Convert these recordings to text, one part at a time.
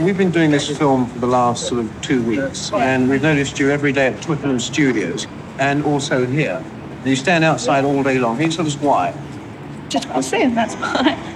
We've been doing this film for the last sort of two weeks, and we've noticed you every day at Twickenham Studios and also here. And you stand outside all day long. Can you tell us why? Just got to say, that's why.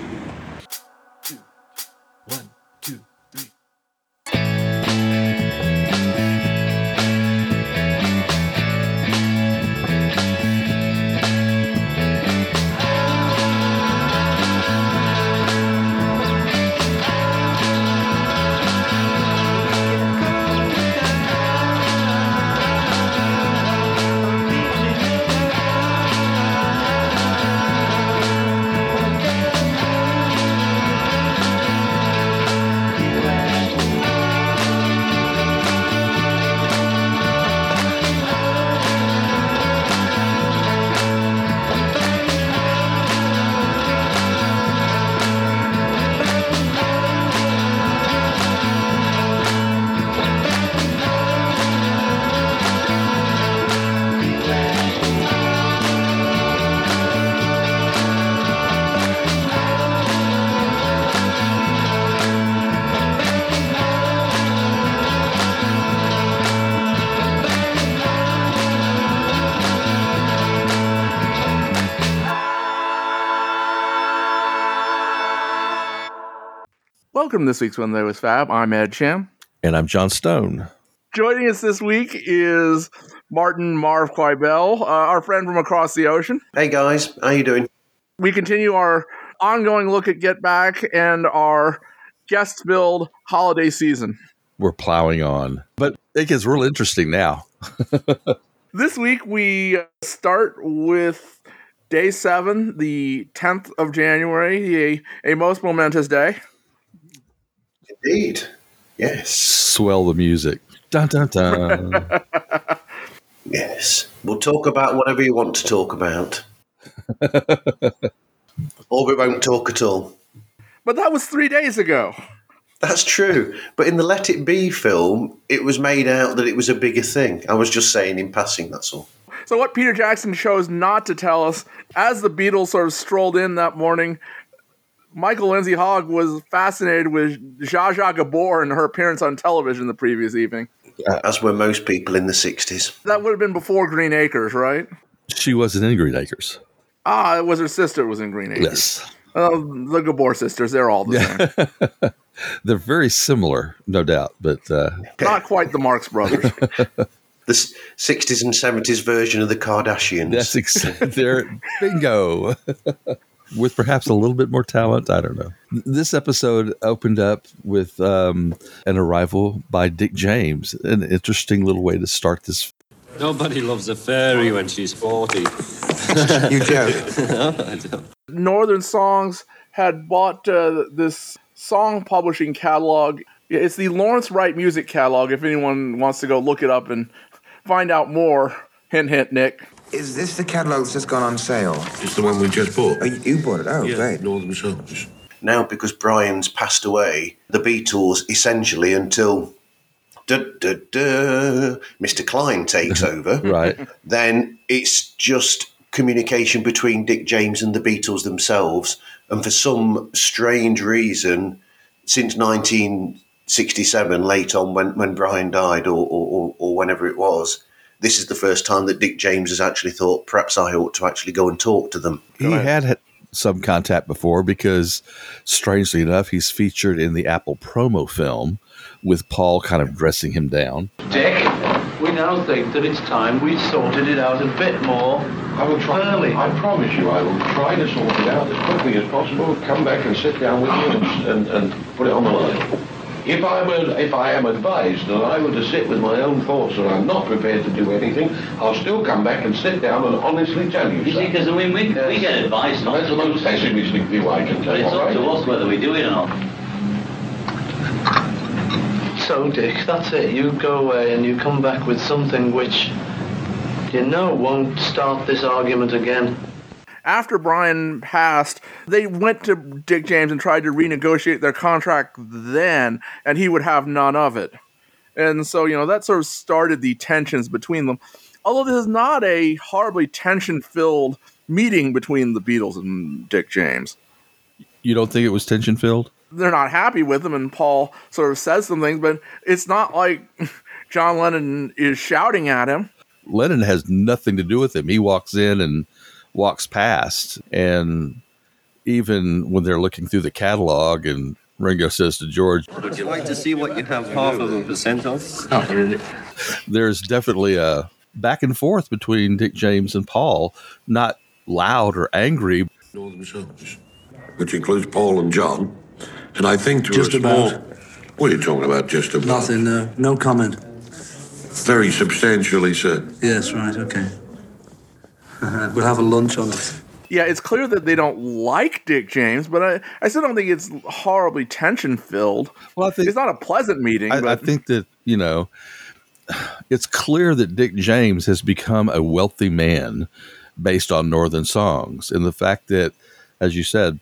Welcome to this week's When There Was Fab. I'm Ed Sham. And I'm John Stone. Joining us this week is Martin Marv Quibell, uh, our friend from across the ocean. Hey guys, how you doing? We continue our ongoing look at Get Back and our guest build holiday season. We're plowing on, but it gets real interesting now. this week we start with day seven, the 10th of January, a, a most momentous day. Indeed. Yes. Swell the music. Dun dun dun. yes. We'll talk about whatever you want to talk about. or we won't talk at all. But that was three days ago. That's true. But in the Let It Be film, it was made out that it was a bigger thing. I was just saying in passing, that's all. So, what Peter Jackson chose not to tell us as the Beatles sort of strolled in that morning Michael Lindsay Hogg was fascinated with Zsa Zsa Gabor and her appearance on television the previous evening. As were most people in the 60s. That would have been before Green Acres, right? She wasn't in Green Acres. Ah, it was her sister was in Green Acres. Yes. Uh, the Gabor sisters, they're all the same. they're very similar, no doubt, but uh, not quite the Marx brothers. the 60s and 70s version of the Kardashians. That's exactly. They're bingo with perhaps a little bit more talent. I don't know. This episode opened up with um, an arrival by Dick James. An interesting little way to start this. Nobody loves a fairy when she's 40. you joke. no, I don't. Northern Songs had bought uh, this song publishing catalog. It's the Lawrence Wright Music Catalog. If anyone wants to go look it up and find out more, hint, hint, Nick. Is this the catalog that's just gone on sale? It's the one we just bought. Oh, you, you bought it? Oh, yeah, great. Northern Songs. Now, because Brian's passed away, the Beatles essentially until duh, duh, duh, Mr. Klein takes over, right? Then it's just communication between Dick James and the Beatles themselves. And for some strange reason, since 1967, late on when, when Brian died, or, or, or whenever it was, this is the first time that Dick James has actually thought perhaps I ought to actually go and talk to them. He had some contact before because, strangely enough, he's featured in the Apple promo film with Paul kind of dressing him down. Dick, we now think that it's time we sorted it out a bit more I will try. early. I promise you, I will try to sort it out as quickly as possible. Come back and sit down with you and, and, and put it on the line. If I were, if I am advised that I were to sit with my own thoughts and I'm not prepared to do anything, I'll still come back and sit down and honestly tell you. You see, because I mean, we, yes. we get advice not That's the most pessimistic view I can take. But it's up right? to us whether we do it or not. So, Dick, that's it. You go away and you come back with something which you know won't start this argument again after Brian passed, they went to Dick James and tried to renegotiate their contract then, and he would have none of it. And so, you know, that sort of started the tensions between them. Although this is not a horribly tension filled meeting between the Beatles and Dick James. You don't think it was tension filled? they're not happy with him, and Paul sort of says some things, but it's not like John Lennon is shouting at him. Lennon has nothing to do with him. He walks in and walks past, and even when they're looking through the catalog, and Ringo says to George, Would you like to see what you have half of a percent of? Not really. there's definitely a back and forth between Dick James and Paul, not loud or angry. Northern Songs, which includes Paul and John. And I think to Just a small. about. What are you talking about? Just about. Nothing, uh, no comment. Very substantially, sir. Yes, right, okay. we'll have a lunch on it. Yeah, it's clear that they don't like Dick James, but I, I still don't think it's horribly tension filled. Well, I think it's not a pleasant meeting. I, but I think that you know, it's clear that Dick James has become a wealthy man based on Northern songs, and the fact that, as you said,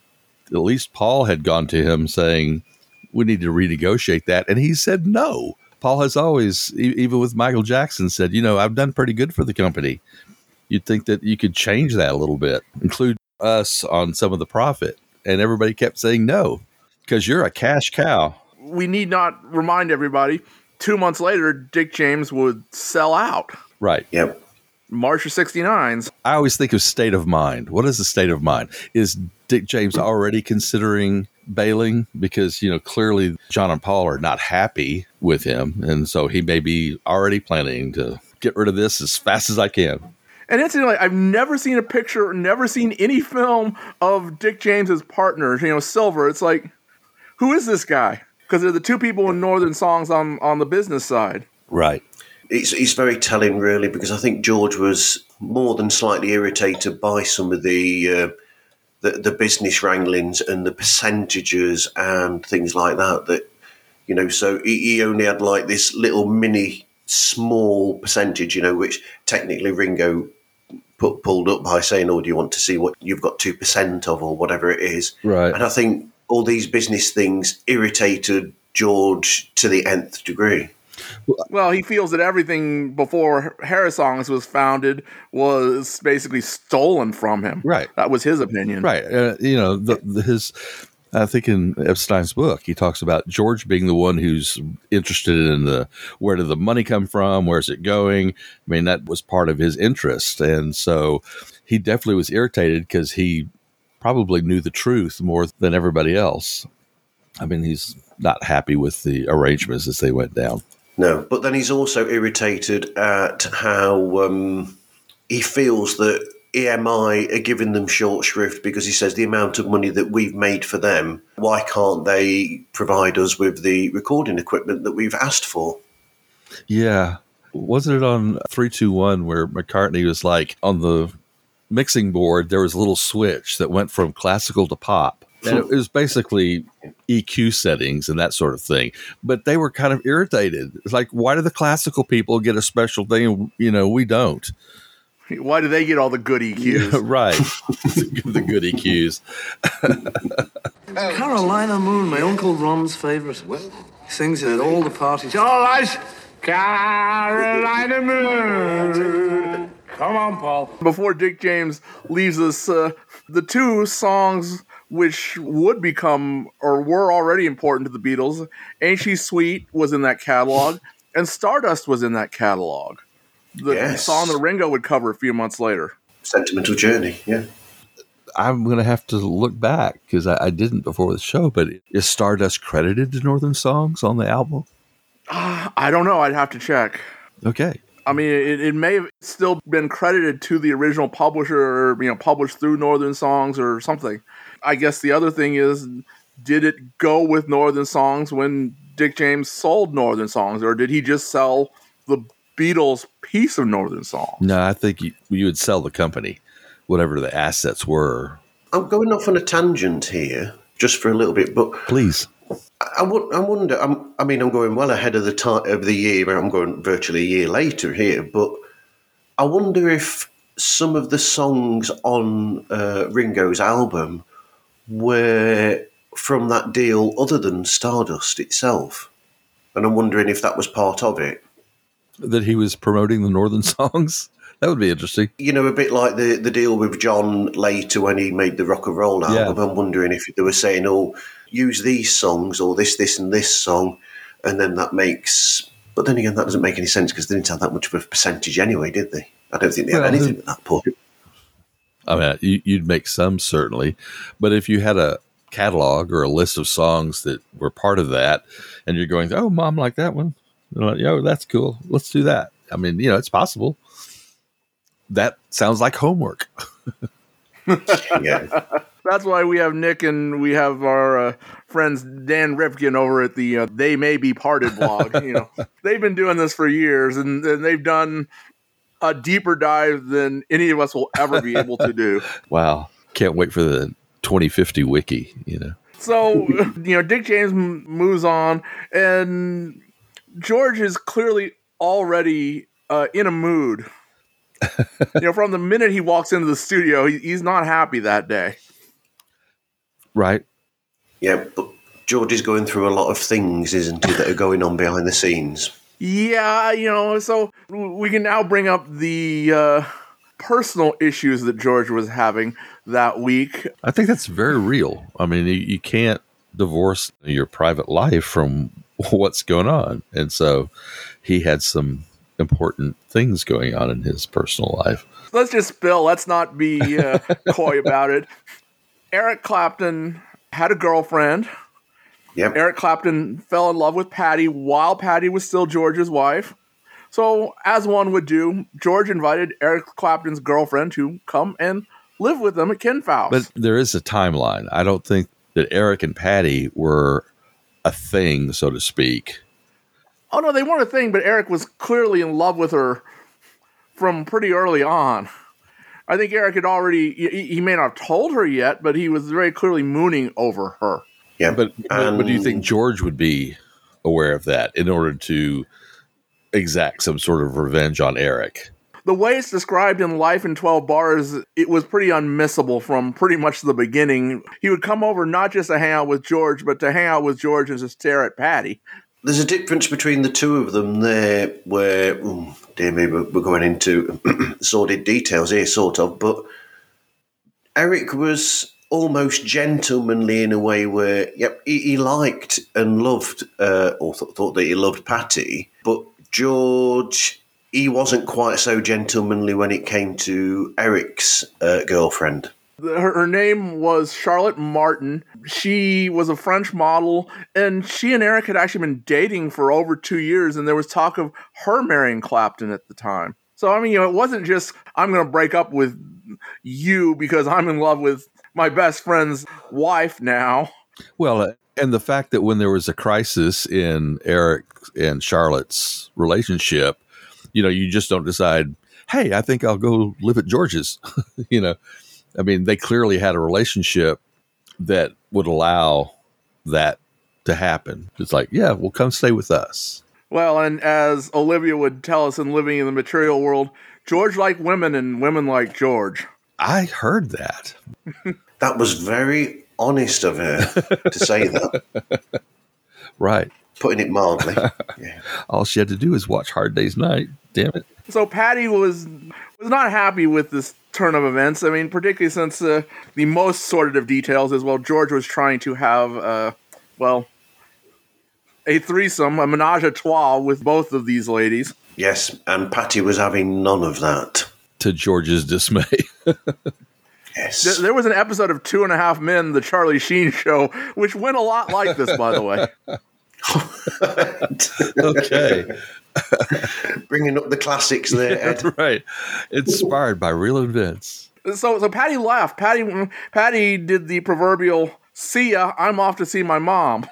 at least Paul had gone to him saying, "We need to renegotiate that," and he said no. Paul has always, e- even with Michael Jackson, said, "You know, I've done pretty good for the company." You'd think that you could change that a little bit, include us on some of the profit, and everybody kept saying no because you're a cash cow. we need not remind everybody. Two months later, Dick James would sell out. Right. Yep. March of '69's. I always think of state of mind. What is the state of mind? Is Dick James already considering bailing? Because, you know, clearly John and Paul are not happy with him. And so he may be already planning to get rid of this as fast as I can. And incidentally, I've never seen a picture, never seen any film of Dick James's partner, you know, Silver. It's like, who is this guy? Because they're the two people in Northern Songs on on the business side. Right. It's, it's very telling, really, because I think George was more than slightly irritated by some of the uh, the, the business wranglings and the percentages and things like that. That you know, so he, he only had like this little mini small percentage, you know, which technically Ringo put pulled up by saying, "Oh, do you want to see what you've got two percent of, or whatever it is?" Right. And I think all these business things irritated George to the nth degree. Well, he feels that everything before Harrisongs was founded was basically stolen from him. Right. That was his opinion. Right. Uh, you know, the, the, his, I think in Epstein's book, he talks about George being the one who's interested in the where did the money come from? Where's it going? I mean, that was part of his interest. And so he definitely was irritated because he probably knew the truth more than everybody else. I mean, he's not happy with the arrangements as they went down. No, but then he's also irritated at how um, he feels that EMI are giving them short shrift because he says the amount of money that we've made for them, why can't they provide us with the recording equipment that we've asked for? Yeah. Wasn't it on 321 where McCartney was like on the mixing board, there was a little switch that went from classical to pop. And it was basically EQ settings and that sort of thing. But they were kind of irritated. It's like, why do the classical people get a special thing? You know, we don't. Why do they get all the good EQs? Yeah, right. the good EQs. Carolina Moon, my Uncle Ron's favourite. He sings it at all the parties. All right, Carolina Moon. Come on, Paul. Before Dick James leaves us, uh, the two songs which would become or were already important to the Beatles, Ain't She Sweet was in that catalog, and Stardust was in that catalog. The Yes. song that Ringo would cover a few months later. Sentimental Journey, yeah. I'm going to have to look back because I, I didn't before the show, but is Stardust credited to Northern Songs on the album? Ah, I don't know. I'd have to check. Okay. I mean, it, it may have still been credited to the original publisher, or you know, published through Northern Songs or something. I guess the other thing is, did it go with Northern Songs when Dick James sold Northern Songs, or did he just sell the Beatles piece of Northern Songs? No, I think you, you would sell the company, whatever the assets were. I'm going off on a tangent here, just for a little bit, but Please. I, I wonder. I'm, I mean, I'm going well ahead of the time of the year. I'm going virtually a year later here, but I wonder if some of the songs on uh, Ringo's album were from that deal other than Stardust itself, and I'm wondering if that was part of it. That he was promoting the Northern Songs? That would be interesting. You know, a bit like the, the deal with John later when he made the rock and roll album. Yeah. I'm wondering if they were saying, oh, use these songs or this, this, and this song. And then that makes. But then again, that doesn't make any sense because they didn't have that much of a percentage anyway, did they? I don't think they had Well, anything at that point. I mean, you, you'd make some certainly, but if you had a catalog or a list of songs that were part of that, and you're going, "Oh, mom, like that one," like, "Yo, that's cool. Let's do that." I mean, you know, it's possible. That sounds like homework. yeah. That's why we have Nick and we have our uh, friends Dan Ripkin over at the uh, They May Be Parted blog. you know, they've been doing this for years, and, and they've done a deeper dive than any of us will ever be able to do. Wow, can't wait for the 2050 wiki. You know, So, you know, Dick James m- moves on, and George is clearly already uh, in a mood. you know, from the minute he walks into the studio, he, he's not happy that day. right? Yeah, but George is going through a lot of things, isn't he, that are going on behind the scenes. Yeah, you know, so we can now bring up the uh, personal issues that George was having that week. I think that's very real. I mean, you, you can't divorce your private life from what's going on, and so he had some important things going on in his personal life. Let's just spill. Let's not be uh, coy about it. Eric Clapton had a girlfriend. Yep. Eric Clapton fell in love with Patty while Patty was still George's wife. So, as one would do, George invited Eric Clapton's girlfriend to come and live with them at Kinfauns. But there is a timeline. I don't think that Eric and Patty were a thing, so to speak. Oh no, they weren't a thing, but Eric was clearly in love with her from pretty early on. I think Eric had already he, he may not have told her yet, but he was very clearly mooning over her. Yeah, But, but, but do you think um, George would be aware of that in order to exact some sort of revenge on Eric? The way it's described in Life in 12 Bars, it was pretty unmissable from pretty much the beginning. He would come over not just to hang out with George, but to hang out with George and to stare at Patty. There's a difference between the two of them there where, oh, dear me, we're we're going into sordid details here, sort of, but Eric was almost gentlemanly in a way where, yep, he, he liked and loved, uh, or th- thought that he loved Patty, but George, he wasn't quite so gentlemanly when it came to Eric's uh, girlfriend. Her, her name was Charlotte Martin. She was a French model, and she and Eric had actually been dating for over two years, and there was talk of her marrying Clapton at the time. So, I mean, you know, it wasn't just, I'm going to break up with you because I'm in love with my best friend's wife now. Well, uh, and the fact that when there was a crisis in Eric and Charlotte's relationship, you know, you just don't decide, hey, I think I'll go live at George's. you know, I mean, they clearly had a relationship that would allow that to happen. It's like, yeah, well, come stay with us. Well, and as Olivia would tell us in Living in the Material World, George liked women and women like George. I heard that. That was very honest of her to say that, Right. Putting it mildly. All she had to do is watch Hard Day's Night. Damn it. So Patty was was not happy with this turn of events. I mean, particularly since uh, the most sordid of details is well, George was trying to have uh, well a threesome, a menage a trois with both of these ladies. Yes, and Patty was having none of that. To George's dismay. Yes. Th- there was an episode of Two and a Half Men, the Charlie Sheen show, which went a lot like this, by the way. okay. Bringing up the classics there, Ed. right. Inspired by real events. So, so Patty left. Patty, Patty did the proverbial "See ya, I'm off to see my mom."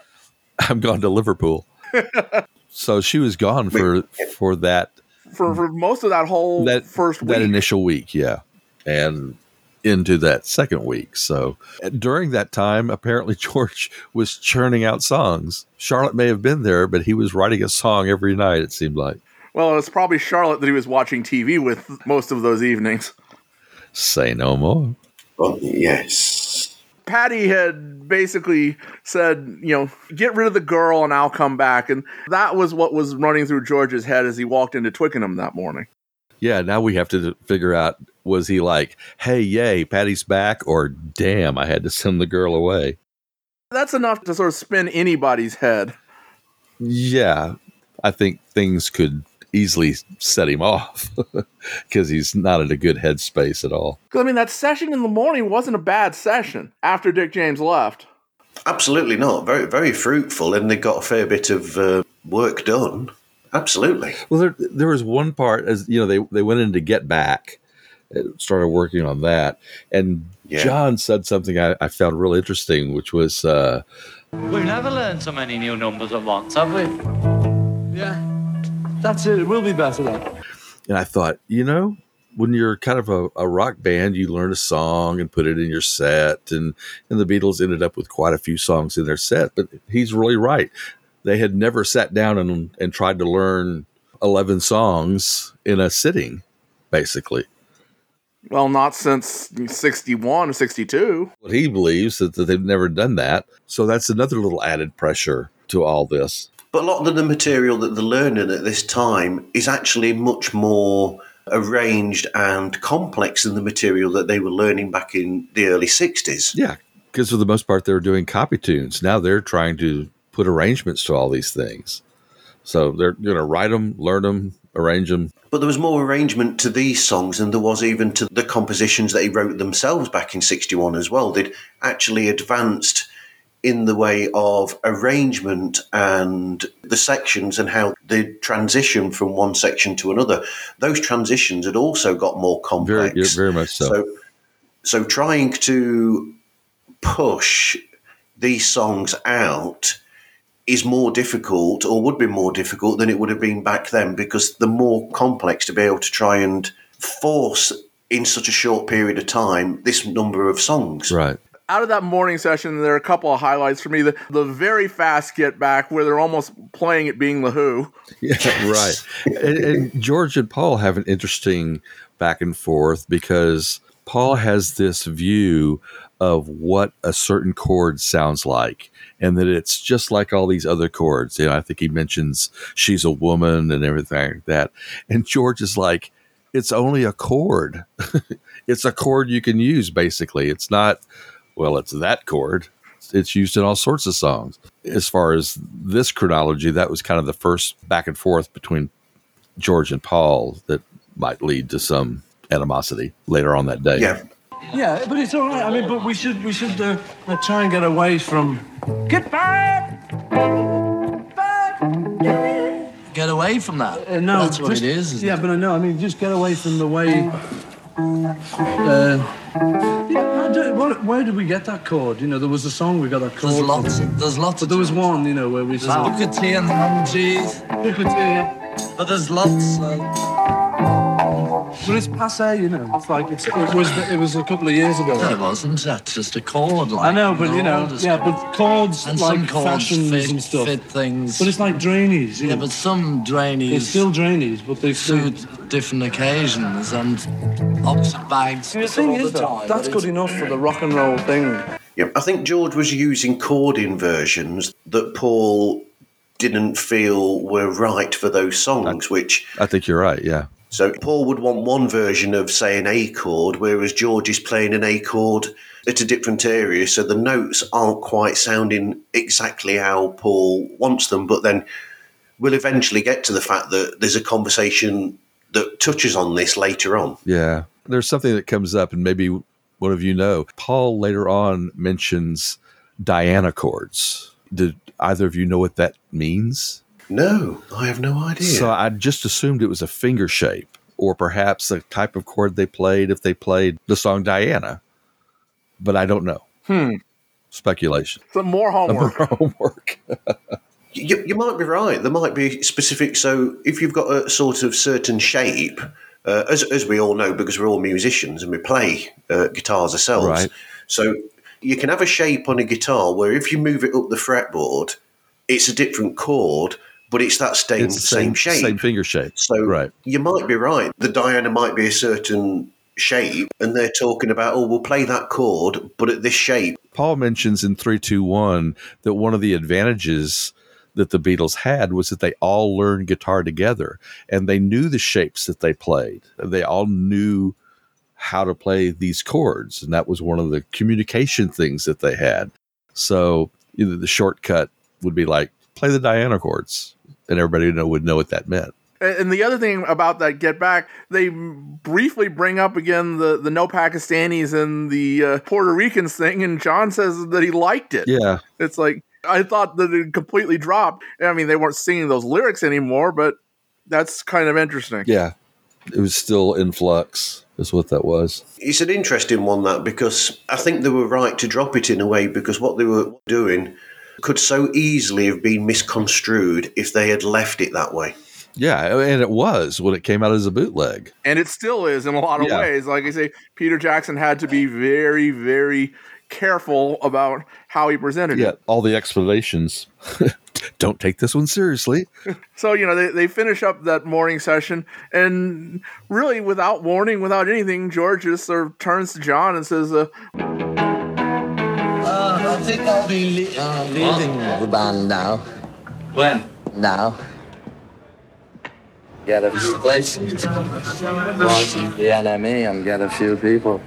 I'm gone to Liverpool. so she was gone for for that for for most of that whole that first week. that initial week, yeah, and into that second week. So during that time, apparently George was churning out songs. Charlotte may have been there, but he was writing a song every night. It seemed like. Well, it's probably Charlotte that he was watching TV with most of those evenings. Say no more. Well, yes. Patty had basically said, you know, get rid of the girl and I'll come back. And that was what was running through George's head as he walked into Twickenham that morning. Yeah, now we have to figure out was he like, hey, yay, Patty's back, or damn, I had to send the girl away? That's enough to sort of spin anybody's head. Yeah, I think things could easily set him off because he's not in a good headspace at all. I mean, that session in the morning wasn't a bad session after Dick James left. Absolutely not. Very, very fruitful, and they got a fair bit of uh, work done. Absolutely. Well, there there was one part as you know they they went in to get back, started working on that, and Yeah. John said something I, I found real interesting, which was uh, We've never learned so many new numbers at once, have we? Yeah. That's it. It will be better then. And I thought, you know, when you're kind of a, a rock band, you learn a song and put it in your set. And, and the Beatles ended up with quite a few songs in their set. But he's really right. They had never sat down and, and tried to learn 11 songs in a sitting, basically. Well, not since 61 or 62. But he believes is that they've never done that. So that's another little added pressure to all this. But a lot of the material that they're learning at this time is actually much more arranged and complex than the material that they were learning back in the early 60s. Yeah, because for the most part, they were doing copy tunes. Now they're trying to put arrangements to all these things. So they're going to write them, learn them, arrange them. But there was more arrangement to these songs than there was even to the compositions that he wrote themselves back in 61 as well. They'd actually advanced in the way of arrangement and the sections and how they transition from one section to another. Those transitions had also got more Very, complex. yeah, very much so. So, so trying to push these songs out is more difficult or would be more difficult than it would have been back then because the more complex to be able to try and force in such a short period of time this number of songs. Right. Out of that morning session, there are a couple of highlights for me. The, the very fast get back where they're almost playing it being The Who. Yeah, right. And, and George and Paul have an interesting back and forth because Paul has this view of what a certain chord sounds like and that it's just like all these other chords. You know, I think he mentions she's a woman and everything like that. And George is like, it's only a chord. it's a chord you can use, basically. It's not, well, it's that chord. It's used in all sorts of songs. As far as this chronology, that was kind of the first back and forth between George and Paul that might lead to some animosity later on that day. Yeah. Yeah, but it's all right. I mean, but we should we should uh, uh, try and get away from. Get back! Get away from that. Uh, no, That's what just- it is. isn't Yeah, it? but I know. I mean, just get away from the way. Uh, yeah, I don't- what- where did we get that chord? You know, there was a song we got that chord. There's from. lots. There's lots. But there was one, you know, where we There's Booker T and MG's. Booker T. But there's lots. Uh, But it's passe, you know. It's like it's, it was. It was a couple of years ago. no, it wasn't. That's just a chord. Like, I know, but you know, just- yeah, but chords and like some chords fashions fit, and stuff. fit things. But it's like drainies. You yeah, know. but some drainies It's still drainies, but they still. suit different occasions and Oxford bags. The thing all is, the time, that's good enough for the rock and roll thing. Yeah, I think George was using chord inversions that Paul didn't feel were right for those songs, which I think you're right. Yeah. So Paul would want one version of say an A chord, whereas George is playing an A chord at a different area, so the notes aren't quite sounding exactly how Paul wants them. But then we'll eventually get to the fact that there's a conversation that touches on this later on. Yeah. There's something that comes up, and maybe one of you know. Paul later on mentions Diana chords. Did either of you know what that means? No, I have no idea. So I just assumed it was a finger shape, or perhaps a type of chord they played if they played the song Diana. But I don't know. Hmm. Speculation. Some more homework. Homework. You, you might be right. There might be specific. So if you've got a sort of certain shape, uh, as, as we all know, because we're all musicians and we play uh, guitars ourselves. Right. So you can have a shape on a guitar where if you move it up the fretboard, it's a different chord, but it's that same, It's the same, shape. Same finger shape. So right. you might be right. The Diana might be a certain shape, and they're talking about, oh, we'll play that chord, but at this shape. Paul mentions in 321 that one of the advantages that the Beatles had was that they all learned guitar together and they knew the shapes that they played. They all knew how to play these chords. And that was one of the communication things that they had. So either the shortcut would be like, play the Diana chords, and everybody know, would know what that meant. And the other thing about that Get Back, they briefly bring up again the, the no Pakistanis and the uh, Puerto Ricans thing, and John says that he liked it. Yeah. It's like, I thought that it completely dropped. I mean, they weren't singing those lyrics anymore, but that's kind of interesting. Yeah. It was still in flux, is what that was. It's an interesting one, that, because I think they were right to drop it in a way because what they were doing could so easily have been misconstrued if they had left it that way. Yeah, and it was when it came out as a bootleg. And it still is in a lot of Yeah. ways. Like I say, Peter Jackson had to be very, very careful about how he presented Yeah, it. all the explanations. Don't take this one seriously. So, you know, they, they finish up that morning session, and really, without warning, without anything, George just sort of turns to John and says, uh, Uh, I think I'll be le- uh, leaving the band now. When? Now. Get a few places. Launch the NME and get a few people.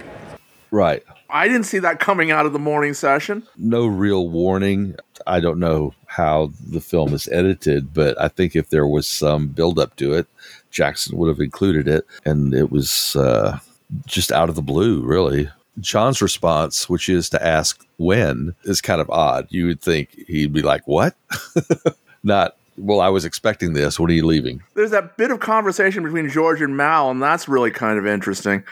Right. I didn't see that coming out of the morning session. No real warning. I don't know how the film is edited, but I think if there was some build up to it, Jackson would have included it. And it was uh, just out of the blue, really. John's response, which is to ask when, is kind of odd. You would think he'd be like, What? Not, well, I was expecting this. When are you leaving? There's that bit of conversation between George and Mal, and that's really kind of interesting.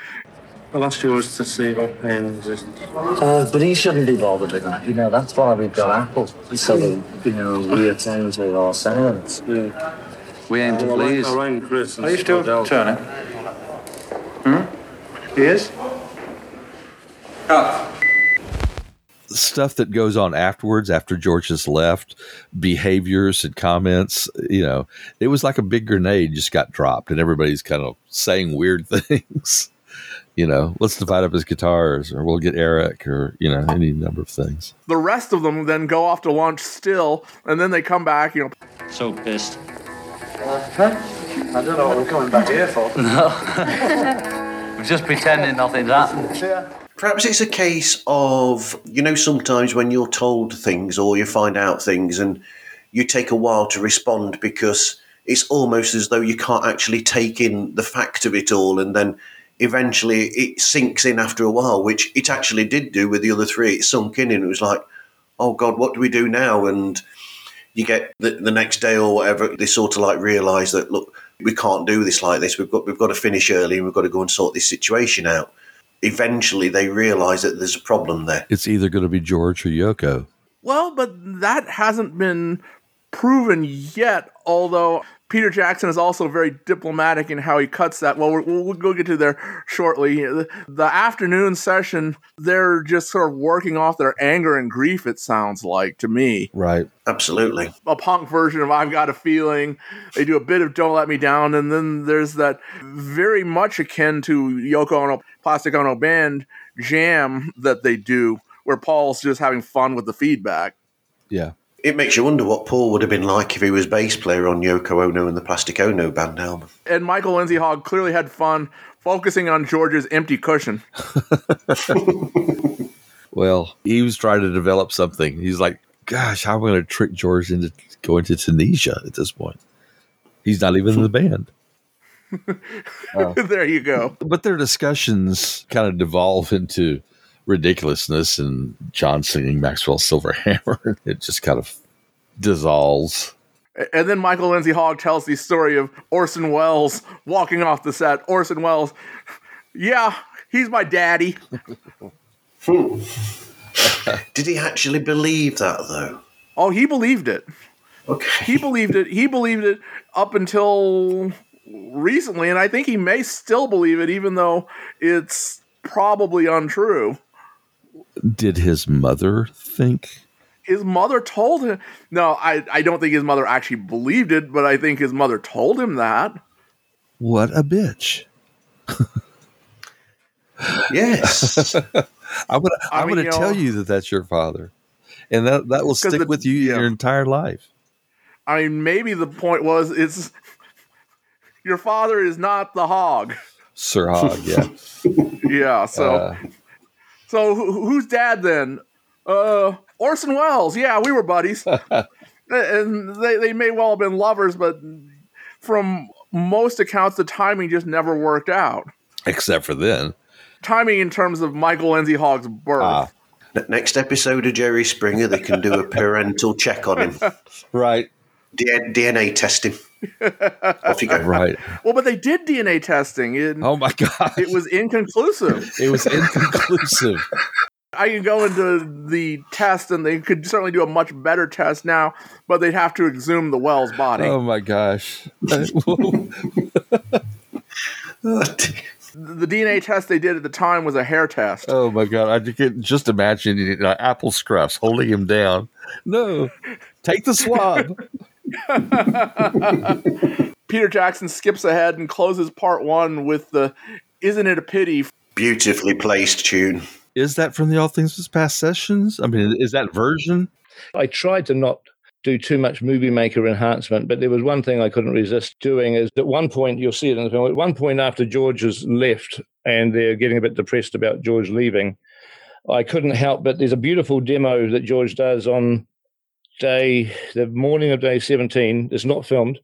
I'll ask George to see what pains is. Uh, but he shouldn't be bothered with that. You know, that's why we've got Apple. So that, you know, we attend to our sounds. Yeah. We aim to please. I rang Chris Are you still sorted out. turning? Hmm? He is? stuff that goes on afterwards after George has left, behaviors and comments, you know, it was like a big grenade just got dropped and everybody's kind of saying weird things. you know, let's divide up his guitars or we'll get Eric or, you know, any number of things. The rest of them then go off to lunch still, and then they come back, you know. So pissed. I don't know what we're coming back here for. No. we're just pretending nothing's happened. Perhaps it's a case of, you know, sometimes when you're told things or you find out things and you take a while to respond because it's almost as though you can't actually take in the fact of it all and then eventually it sinks in after a while, which it actually did do with the other three. It sunk in and it was like, oh God, what do we do now? And you get the, the next day or whatever, they sort of like realise that, look, we can't do this like this. We've got, we've got to finish early and we've got to go and sort this situation out eventually they realize that there's a problem there. It's either going to be George or Yoko. Well, but that hasn't been proven yet, although Peter Jackson is also very diplomatic in how he cuts that. Well, we'll, we'll go get to there shortly. The, the afternoon session, they're just sort of working off their anger and grief, it sounds like to me. Right. Absolutely. A punk version of I've Got a Feeling. They do a bit of Don't Let Me Down, and then there's that very much akin to Yoko Ono, Plastic Ono Band jam that they do, where Paul's just having fun with the feedback. Yeah. It makes you wonder what Paul would have been like if he was bass player on Yoko Ono and the Plastic Ono band album. And Michael Lindsay Hogg clearly had fun focusing on George's empty cushion. Well, he was trying to develop something. He's like, gosh, how am I going to trick George into going to Tunisia at this point? He's not even in the band. there you go. But their discussions kind of devolve into ridiculousness and John singing Maxwell Silver Hammer. It just kind of dissolves. And then Michael Lindsay Hogg tells the story of Orson Welles walking off the set. Orson Welles, yeah, he's my daddy. Hmm. Did he actually believe that though? Oh, he believed it. Okay. He believed it. He believed it up until recently, and I think he may still believe it, even though it's probably untrue. Did his mother think? His mother told him. No, I, I don't think his mother actually believed it, but I think his mother told him that. What a bitch. yes. I'm gonna I I'm mean, gonna you tell know- you that that's your father, and that that will stick the- with you yeah. your entire life. I mean, maybe the point was it's your father is not the Hogg. Sir Hogg, yeah. Yeah, so Uh, so who- who's dad then? Uh, Orson Welles. Yeah, we were buddies, and they they may well have been lovers, but from most accounts, the timing just never worked out. except for then. Timing in terms of Michael Lindsay Hogg's birth. Ah, Next episode of Jerry Springer, they can do a parental check on him. right. D- DNA testing. Off you go. Right. Well, but they did DNA testing. It, Oh my god. it was inconclusive. It was inconclusive. I can go into the test, and they could certainly do a much better test now, but they'd have to exhume the Welles body. oh my gosh. The DNA test they did at the time was a hair test. oh my god. I can just imagine you know, Apple Scruffs holding him down. No. Take the swab. Peter Jackson skips ahead and closes part one with the "Isn't it a pity?" Beautifully placed tune. Is that from the All Things Must Pass sessions? I mean, is that version? I tried to not do too much movie maker enhancement, but there was one thing I couldn't resist doing is at one point, you'll see it in the film, at one point after George has left and they're getting a bit depressed about George leaving, I couldn't help but there's a beautiful demo that George does on day, the morning of day 17. It's not filmed.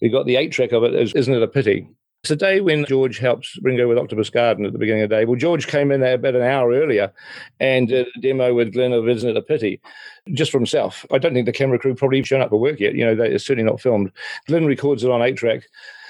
We got the eight track of it. Is, Isn't it a pity? It's a day when George helps Ringo with Octopus Garden at the beginning of the day. Well, George came in about an hour earlier and did a demo with Glyn of Isn't It a Pity? just for himself. I don't think the camera crew probably shown up for work yet. You know, that is certainly not filmed. Glyn records it on eight track.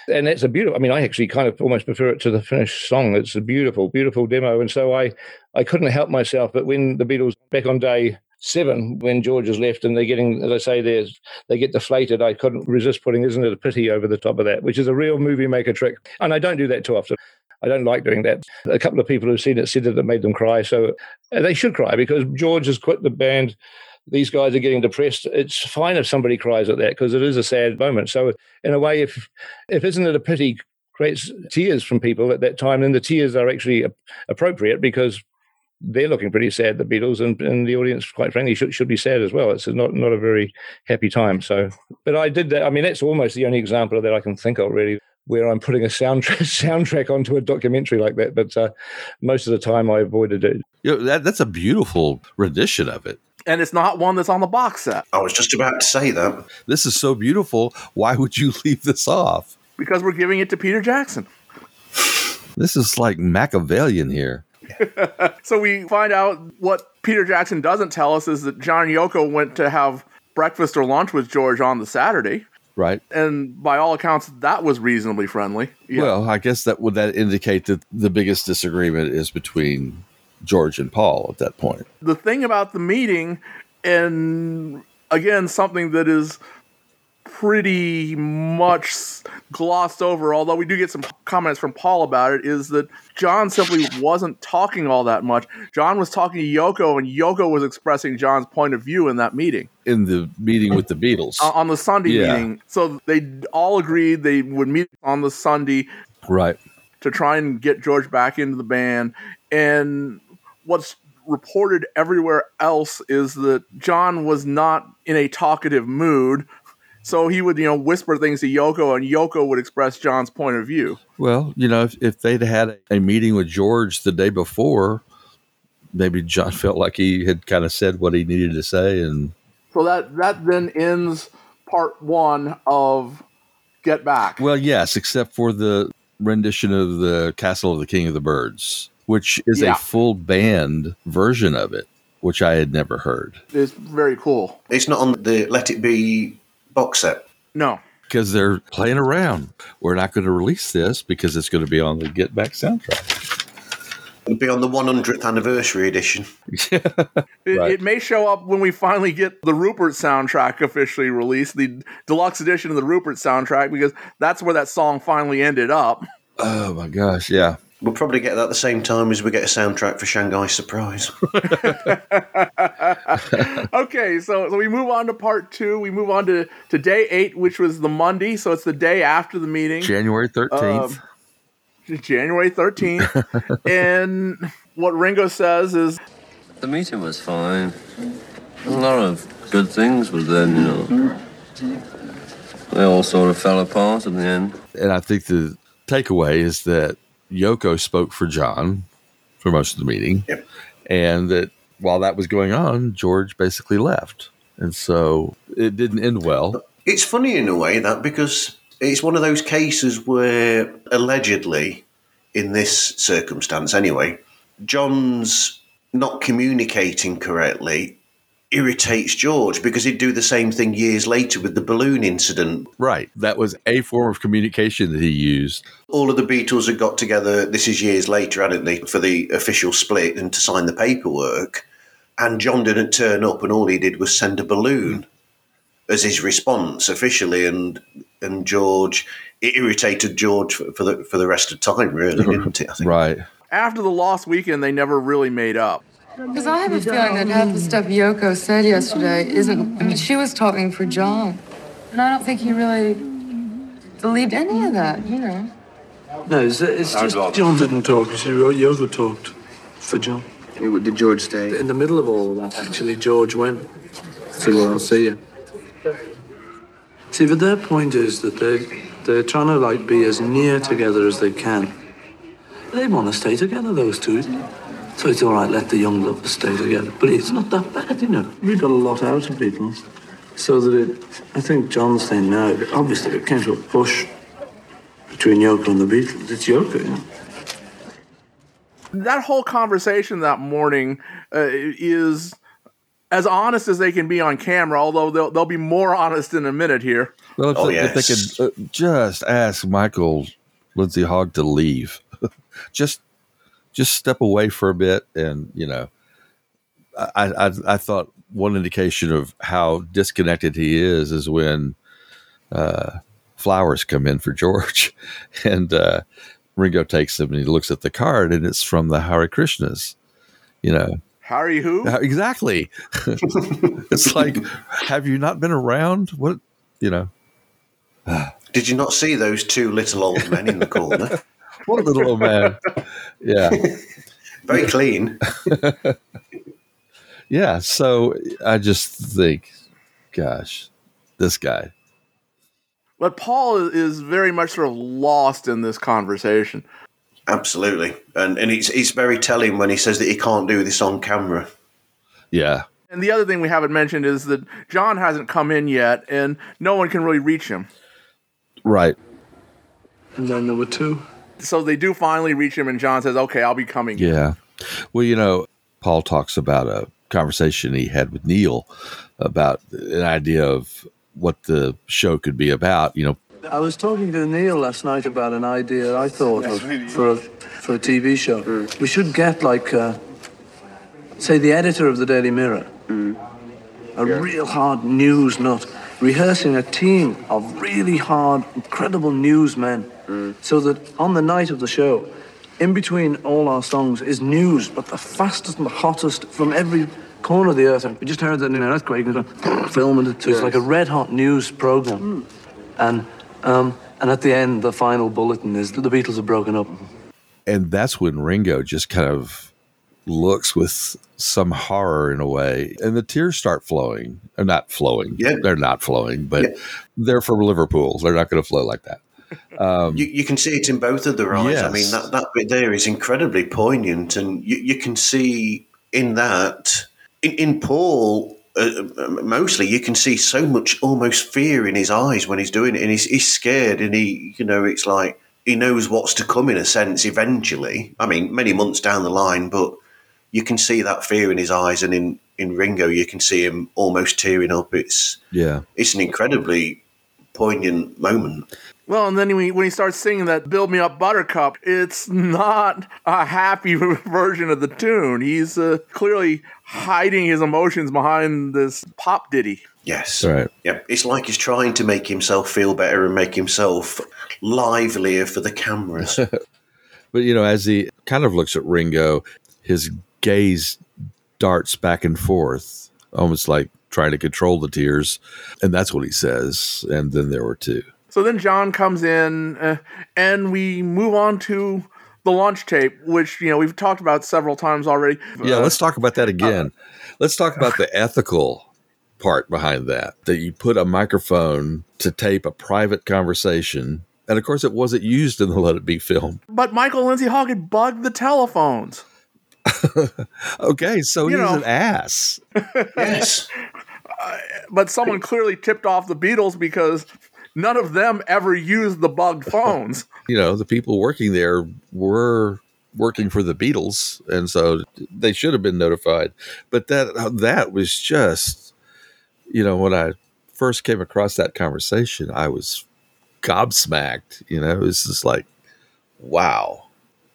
And it's a beautiful. I mean, I actually kind of almost prefer it to the finished song. It's a beautiful, beautiful demo. And so I, I couldn't help myself. But when the Beatles back on day seven, when George has left and they're getting, as I say, there's they get deflated. I couldn't resist putting "Isn't It a Pity" over the top of that, which is a real movie maker trick. And I don't do that too often. I don't like doing that. A couple of people who've seen it said that it made them cry. So uh, they should cry because George has quit the band these guys are getting depressed. It's fine if somebody cries at that because it is a sad moment. So in a way, if if isn't it a pity creates tears from people at that time, then the tears are actually appropriate because they're looking pretty sad, the Beatles, and, and the audience, quite frankly, should, should be sad as well. It's not not a very happy time. So, but I did that. I mean, that's almost the only example of that I can think of, really, where I'm putting a soundtrack soundtrack onto a documentary like that. But uh, most of the time, I avoided it. You know, that, that's a beautiful rendition of it. And it's not one that's on the box set I was just about to say that. This is so beautiful. Why would you leave this off? because we're giving it to Peter Jackson. This is like Machiavellian here. So we find out what Peter Jackson doesn't tell us is that John Yoko went to have breakfast or lunch with George on the Saturday. Right. And by all accounts, that was reasonably friendly. Yeah. Well, I guess that would that indicate that the biggest disagreement is between George and Paul at that point. the thing about the meeting, and again, something that is pretty much glossed over, although we do get some comments from Paul about it, is that John simply wasn't talking all that much. John was talking to Yoko, and Yoko was expressing John's point of view in that meeting. In the meeting with the Beatles. uh, on the Sunday Yeah. meeting. So they all agreed they would meet on the Sunday Right. to try and get George back into the band. And what's reported everywhere else is that John was not in a talkative mood. So he would, you know, whisper things to Yoko, and Yoko would express John's point of view. Well, you know, if, if they'd had a meeting with George the day before, maybe John felt like he had kind of said what he needed to say. And So that that then ends part one of Get Back. well, yes, except for the rendition of the Castle of the King of the Birds, which is Yeah. a full band version of it, which I had never heard. It's very cool. It's not on the Let It Be box set. No. Because they're playing around. We're not going to release this because it's going to be on the Get Back soundtrack. It'll be on the 100th anniversary edition. It, Right. it may show up when we finally get the Rupert soundtrack officially released, the deluxe edition of the Rupert soundtrack, because that's where that song finally ended up. Oh my gosh, yeah. We'll probably get that at the same time as we get a soundtrack for Shanghai Surprise. okay, so, so we move on to part two. We move on to, to day eight, which was the Monday. So it's the day after the meeting. January 13th. Um, January 13th. and what Ringo says is The meeting was fine. A lot of good things was then, you know. They all sort of fell apart in the end. And I think the takeaway is that Yoko spoke for John for most of the meeting. Yep. And that while that was going on, George basically left. And so it didn't end well. It's funny in a way that because it's one of those cases where allegedly, in this circumstance anyway, John's not communicating correctly irritates George because he'd do the same thing years later with the balloon incident. Right. That was a form of communication that he used. All of the Beatles had got together, this is years later, hadn't they, for the official split and to sign the paperwork. And John didn't turn up, and all he did was send a balloon as his response officially. And and George, it irritated George for, for the for the rest of time, really, didn't it? I think. Right. After the lost weekend, they never really made up. Because I have a feeling that half the stuff Yoko said yesterday isn't. I mean, she was talking for John. And I don't think he really believed any of that, you know. No, it's, it's just John didn't talk. You see, Yoko talked for John. Did George stay? In the middle of all of that, actually, George went. See, well, I'll see you. See, but their point is that they they're trying to like be as near together as they can. They want to stay together, those two. So it's all right, let the young lovers stay together. But it's not that bad, you know. We got a lot out of Beatles. So that it, I think John's saying now, obviously it came to a push between Yoko and the Beatles. It's Yoko, you know. That whole conversation that morning uh, is as honest as they can be on camera, although they'll, they'll be more honest in a minute here. Well, if, Oh, they, if they could uh, just ask Michael Lindsay Hogg to leave, just just step away for a bit, and you know, I, I I thought one indication of how disconnected he is is when uh, flowers come in for George, and uh, Ringo takes them and he looks at the card, and it's from the Hare Krishnas, you know. Harry who? Exactly. it's like, have you not been around? What, you know? Did you not see those two little old men in the corner? What a little old man. Yeah. Very clean. Yeah. So I just think, gosh, this guy. But Paul is- is very much sort of lost in this conversation. Absolutely. And and it's it's very telling when he says that he can't do this on camera. Yeah. And the other thing we haven't mentioned is that John hasn't come in yet, and no one can really reach him. Right. And then there were two. So they do finally reach him, and John says, "Okay, I'll be coming." Yeah. Well, you know, Paul talks about a conversation he had with Neil about an idea of what the show could be about. You know, I was talking to Neil last night about an idea I thought of for a, for a TV show. We should get like, uh, say, the editor of the Daily Mirror, a real hard news nut, rehearsing a team of really hard, incredible newsmen, so that on the night of the show, in between all our songs is news, but the fastest and the hottest from every corner of the earth. We just heard that in an earthquake, and filming it. So it's like a red hot news program. And um, and at the end, the final bulletin is that the Beatles have broken up. and that's when Ringo just kind of looks with some horror in a way, and the tears start flowing. They're not flowing. Yeah. They're not flowing, but Yeah. they're from Liverpool. They're not going to flow like that. Um, You, you can see it in both of their eyes. I mean, that, that bit there is incredibly poignant, and you, you can see in that, in, in Paul, uh, uh, mostly you can see so much almost fear in his eyes when he's doing it, and he's, he's scared, and he, you know, it's like he knows what's to come in a sense eventually. I mean, many months down the line, but you can see that fear in his eyes, and in, in Ringo, you can see him almost tearing up. It's yeah. it's an incredibly poignant moment. Well, and then when he, when he starts singing that "Build Me Up, Buttercup," it's not a happy version of the tune. He's uh, clearly hiding his emotions behind this pop ditty. Yes. Right. Yeah. It's like he's trying to make himself feel better and make himself livelier for the cameras. But you know, as he kind of looks at Ringo, his gaze darts back and forth, almost like trying to control the tears, and that's what he says. And then there were two. So then John comes in, uh, and we move on to the launch tape, which you know we've talked about several times already. Yeah, Uh, let's talk about that again. let's talk about the ethical part behind that that you put a microphone to tape a private conversation. And of course, it wasn't used in the Let It Be film. But Michael Lindsay Hogg had bugged the telephones. okay, so You he's know. an ass. yes. But someone clearly tipped off the Beatles because none of them ever used the bugged phones. You know, the people working there were working for the Beatles, and so they should have been notified. But that that was just, you know, when I first came across that conversation, I was gobsmacked. You know, it was just like, wow,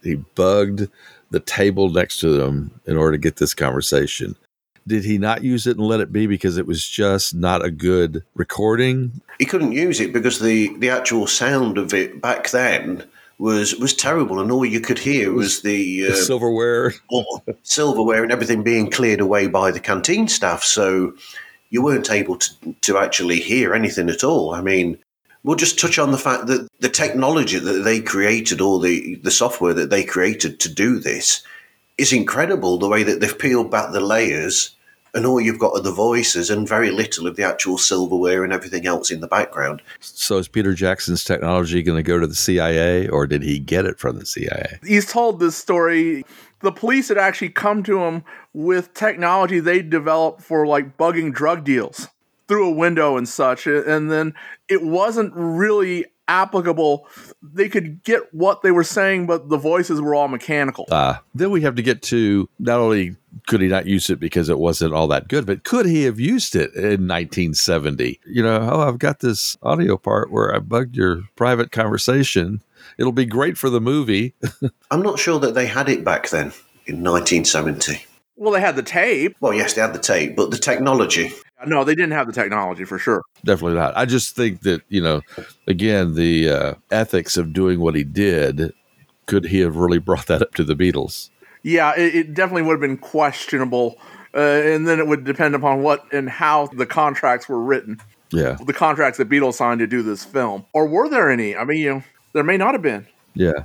he bugged the table next to them in order to get this conversation. Did he not use it and let it be because it was just not a good recording? He couldn't use it because the, the actual sound of it back then was was terrible, and all you could hear was the, The uh, silverware, silverware, and everything being cleared away by the canteen staff. So you weren't able to to actually hear anything at all. I mean, we'll just touch on the fact that the technology that they created, or the the software that they created to do this, is incredible. The way that they've peeled back the layers. And all you've got are the voices and very little of the actual silverware and everything else in the background. So is Peter Jackson's technology going to go to the CIA, or did he get it from the CIA? He's told this story. The police had actually come to him with technology they developed for like bugging drug deals through a window and such. And then it wasn't really applicable. They could get what they were saying, but the voices were all mechanical. Uh, then we have to get to not only could he not use it because it wasn't all that good, but could he have used it in 1970? You know, oh, I've got this audio part where I bugged your private conversation. It'll be great for the movie. I'm not sure that they had it back then in 1970. Well, they had the tape. Well, yes, they had the tape, but the technology. No, they didn't have the technology for sure. Definitely not. I just think that, you know, again, the uh, ethics of doing what he did, could he have really brought that up to the Beatles? Yeah, it, it definitely would have been questionable. Uh, and then it would depend upon what and how the contracts were written. Yeah. The contracts that Beatles signed to do this film. Or were there any? I mean, you know, there may not have been. Yeah.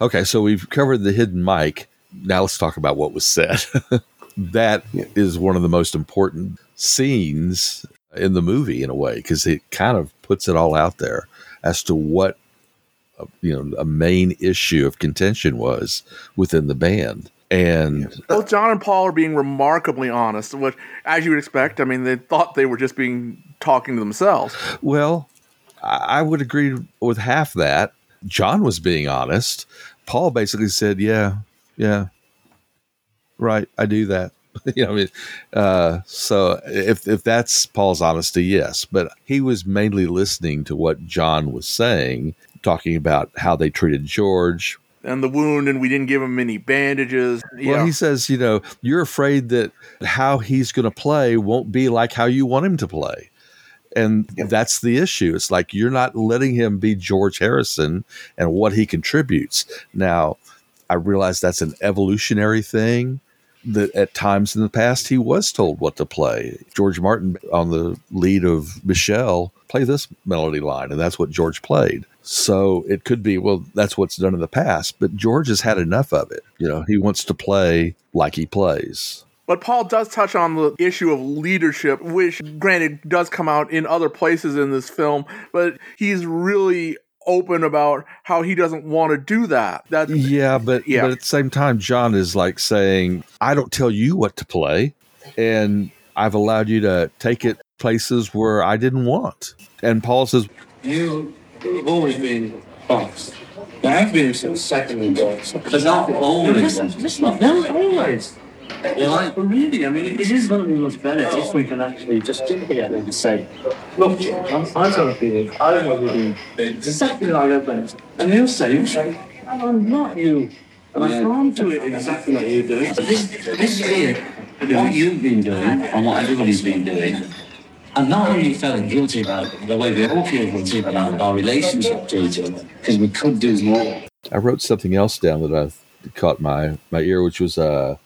Okay, so we've covered the hidden mic. Now let's talk about what was said. that is one of the most important scenes in the movie in a way because it kind of puts it all out there as to what uh, you know a main issue of contention was within the band. And Both John and Paul are being remarkably honest, which, as you would expect, I mean, they thought they were just being talking to themselves. well I I would agree with half that. John was being honest. Paul basically said yeah yeah right I do that you know, I mean, uh, so if if that's Paul's honesty, yes, but he was mainly listening to what John was saying, talking about how they treated George. And the wound, and we didn't give him any bandages. Well, he says, you know, you're afraid that how he's going to play won't be like how you want him to play. And that's the issue. It's like you're not letting him be George Harrison and what he contributes. Now, I realize that's an evolutionary thing that at times in the past he was told what to play. George Martin on the lead of Michelle play this melody line, and that's what George played. So it could be, well, that's what's done in the past, but George has had enough of it. You know, he wants to play like he plays. But Paul does touch on the issue of leadership, which, granted, does come out in other places in this film, but he's really open about how he doesn't want to do that. That Yeah, but Yeah. but at the same time, John is like saying, "I don't tell you what to play, and I've allowed you to take it places where I didn't want." And Paul says, You have always been boss. Now, I've been since second boss. But not always. Not always. You know, but really, I mean, it is going to be much better if we can actually just get together and say, look, I'm, I've got a feeling, I don't know what you're doing. It's exactly like that, Ben. And he'll say, he'll say, I'm not you. And I can't do it exactly like you're doing. But this, this here, what you've been doing and what everybody's been doing, I'm not only feeling guilty about it, the way we all feel guilty about our relationship to each other, because we could do more. I wrote something else down that I caught my my ear, which was uh,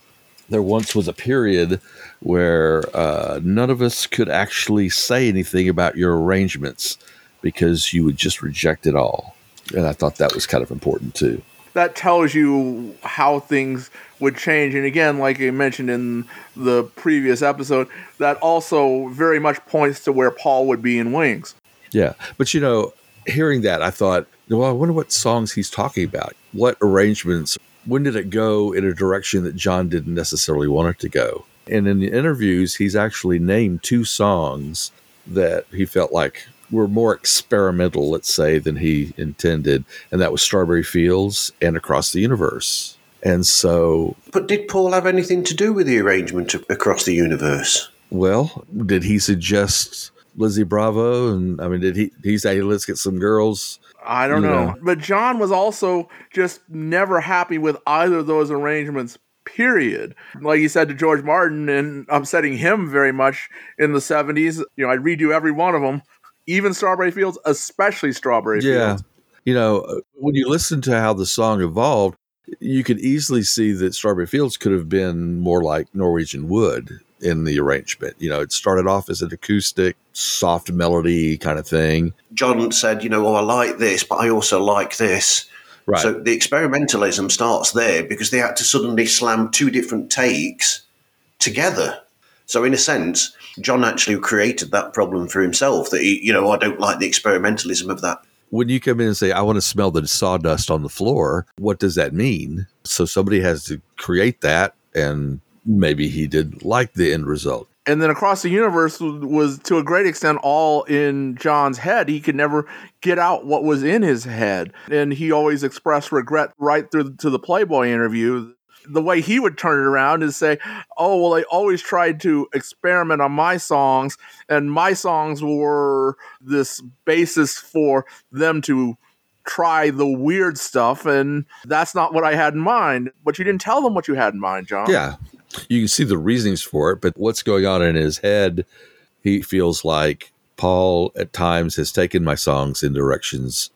there once was a period where uh, none of us could actually say anything about your arrangements because you would just reject it all, and I thought that was kind of important too. that tells you how things would change. And again, like I mentioned in the previous episode, that also very much points to where Paul would be in Wings. Yeah. But you know, hearing that, I thought, well, I wonder what songs he's talking about. What arrangements? When did it go in a direction that John didn't necessarily want it to go? And in the interviews, he's actually named two songs that he felt like were more experimental, let's say, than he intended. And that was Strawberry Fields and Across the Universe. And so. But did Paul have anything to do with the arrangement of across the universe? Well, did he suggest Lizzie Bravo? And I mean, did he, he say, let's get some girls? I don't know. But John was also just never happy with either of those arrangements, period. Like he said to George Martin and upsetting him very much in the 70s, you know, I'd redo every one of them, even Strawberry Fields, especially Strawberry yeah. Fields. You know, when you listen to how the song evolved, you could easily see that Strawberry Fields could have been more like Norwegian Wood in the arrangement. You know, it started off as an acoustic, soft melody kind of thing. John said, you know, oh, I like this, but I also like this. Right. So the experimentalism starts there because they had to suddenly slam two different takes together. So in a sense, John actually created that problem for himself that he, you know, I don't like the experimentalism of that. When you come in and say, I want to smell the sawdust on the floor, what does that mean? So somebody has to create that and maybe he did like the end result. And then across the universe was to a great extent all in John's head. He could never get out what was in his head. And he always expressed regret right through to the Playboy interview. The way he would turn it around is say, Oh, well, I always tried to experiment on my songs, and my songs were this basis for them to try the weird stuff. And that's not what I had in mind. But you didn't tell them what you had in mind, John. Yeah you can see the reasonings for it, but what's going on in his head, he feels like Paul at times has taken my songs in directions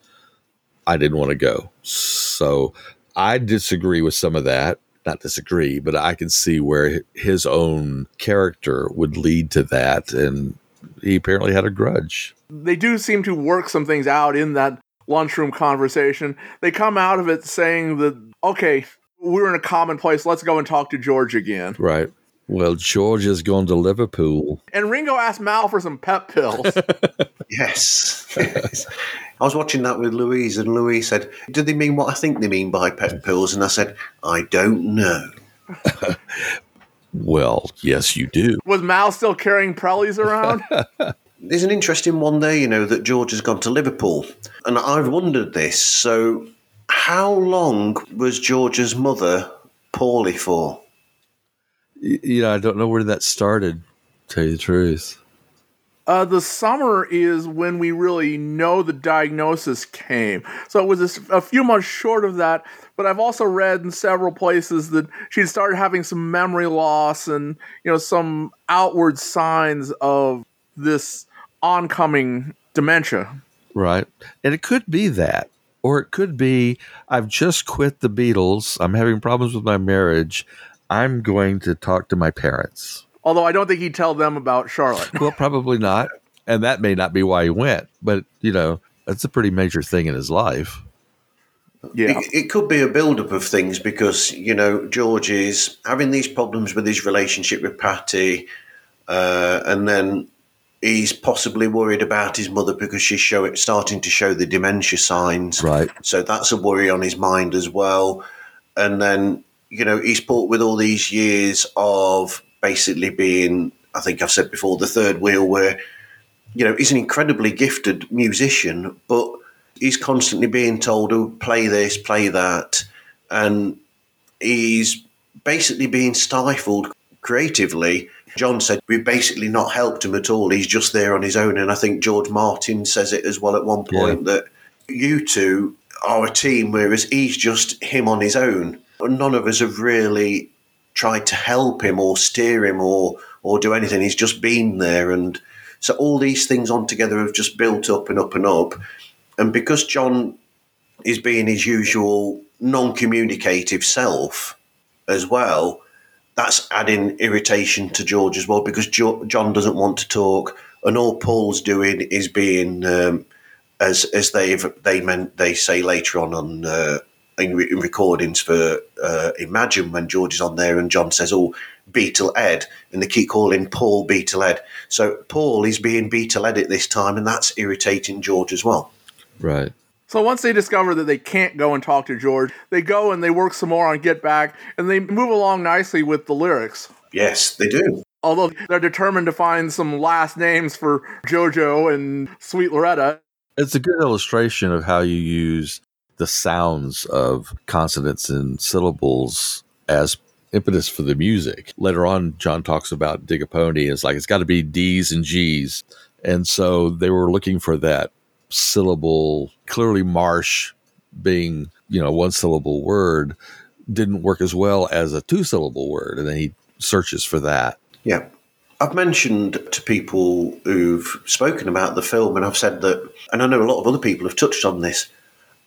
I didn't want to go. So I disagree with some of that. Not disagree, but I can see where his own character would lead to that. And he apparently had a grudge. They do seem to work some things out in that lunchroom conversation. They come out of it saying that, okay, we're in a common place. Let's go and talk to George again. Right. Well, George has gone to Liverpool. And Ringo asked Mal for some pep pills. yes. I was watching that with Louise, and Louise said, Do they mean what I think they mean by pep pills? And I said, I don't know. well, yes, you do. Was Mal still carrying Prellies around? There's an interesting one there, you know, that George has gone to Liverpool. And I've wondered this. So how long was George's mother poorly for? You know, I don't know where that started. Tell you the truth. Uh, the summer is when we really know the diagnosis came. So it was a, a, few months short of that. But I've also read in several places that she'd started having some memory loss and you know some outward signs of this oncoming dementia. Right, and it could be that or it could be I've just quit the Beatles. I'm having problems with my marriage. I'm going to talk to my parents. Although I don't think he'd tell them about Charlotte. well, probably not. And that may not be why he went. But, you know, that's a pretty major thing in his life. Yeah. It, it could be a build-up of things because, you know, George is having these problems with his relationship with Pattie. Uh, and then he's possibly worried about his mother because she's show, starting to show the dementia signs. Right. So that's a worry on his mind as well. And then, you know, he's put with all these years of basically being, I think I've said before, the third wheel, where, you know, he's an incredibly gifted musician, but he's constantly being told, oh, play this, play that. And he's basically being stifled creatively John said we've basically not helped him at all. He's just there on his own. And I think George Martin says it as well at one point yeah. that you two are a team, whereas he's just him on his own. None of us have really tried to help him or steer him or or do anything. He's just been there, and so all these things on together have just built up and up and up. And because John is being his usual non-communicative self as well, that's adding irritation to George as well because jo- John doesn't want to talk, and all Paul's doing is being um, as as they've they meant they say later on on uh, in, re- in recordings for uh, Imagine when George is on there and John says, "Oh, Beetle Ed," and they keep calling Paul Beetle Ed. So Paul is being Beetle Ed at this time, and that's irritating George as well. Right. So once they discover that they can't go and talk to George, they go and they work some more on Get Back, and they move along nicely with the lyrics. Yes, they do. Although they're determined to find some last names for JoJo and Sweet Loretta. It's a good illustration of how you use the sounds of consonants and syllables as impetus for the music. Later on, John talks about Dig a Pony. It's like it's got to be D's and G's. And so they were looking for that syllable. Clearly, Marsh being, you know, one syllable word didn't work as well as a two syllable word. And then he searches for that. Yeah. I've mentioned to people who've spoken about the film, and I've said that, and I know a lot of other people have touched on this.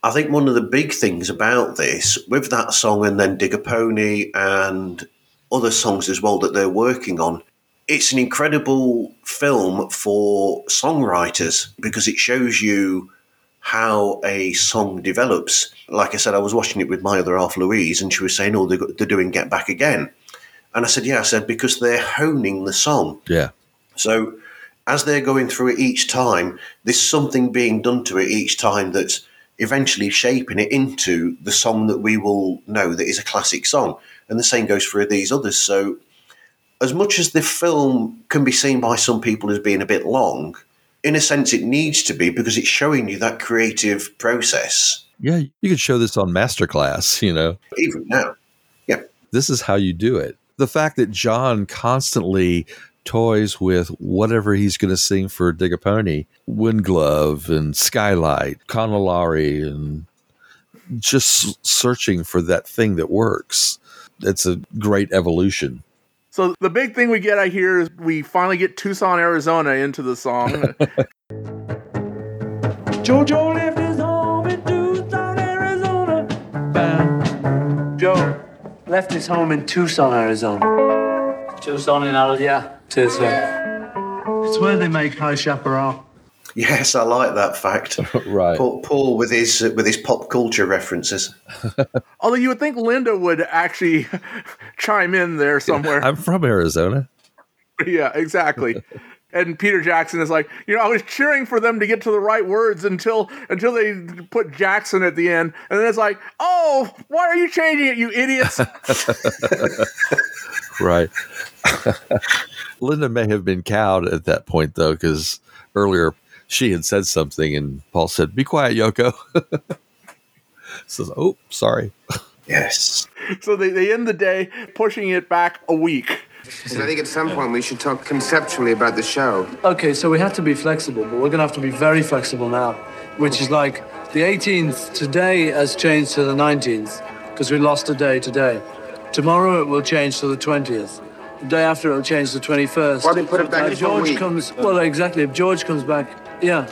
I think one of the big things about this, with that song and then Dig a Pony and other songs as well that they're working on, it's an incredible film for songwriters because it shows you how a song develops. Like I said, I was watching it with my other half, Louise, and she was saying, "Oh, they're, they're doing Get Back Again," and I said, "Yeah," I said because they're honing the song. Yeah. So as they're going through it each time, there's something being done to it each time that's eventually shaping it into the song that we will know that is a classic song. And the same goes for these others. So as much as the film can be seen by some people as being a bit long, in a sense it needs to be because it's showing you that creative process. Yeah, you could show this on Masterclass, you know. Even now. Yeah. This is how you do it. The fact that John constantly toys with whatever he's going to sing for Dig a Pony, Wind Glove and Skylight, Conolari, and just searching for that thing that works. It's a great evolution. So the big thing we get out here is we finally get Tucson, Arizona into the song. Jojo left his home in Tucson, Arizona. Joe left his home in Tucson, Arizona. Tucson in Arizona? Yeah, Tucson. It's where they make high chaparral. Yes, I like that fact. right. Paul, Paul with his uh, with his pop culture references. Although you would think Linda would actually chime in there somewhere. I'm from Arizona. yeah, exactly. And Peter Jackson is like, you know, I was cheering for them to get to the right words until until they put Jackson at the end, and then it's like, oh, why are you changing it, you idiots? right. Linda may have been cowed at that point, though, because earlier she had said something, and Paul said, "Be quiet, Yoko." Says, "Oh, sorry." Yes. so they, they end the day pushing it back a week. So I think at some point we should talk conceptually about the show. Okay, so we have to be flexible, but we're going to have to be very flexible now, which is like the 18th today has changed to the 19th because we lost a day today. Tomorrow it will change to the 20th. The day after it will change to the 21st. Why don't you put it back Uh, a George week? comes, well, exactly. If George comes back, yeah,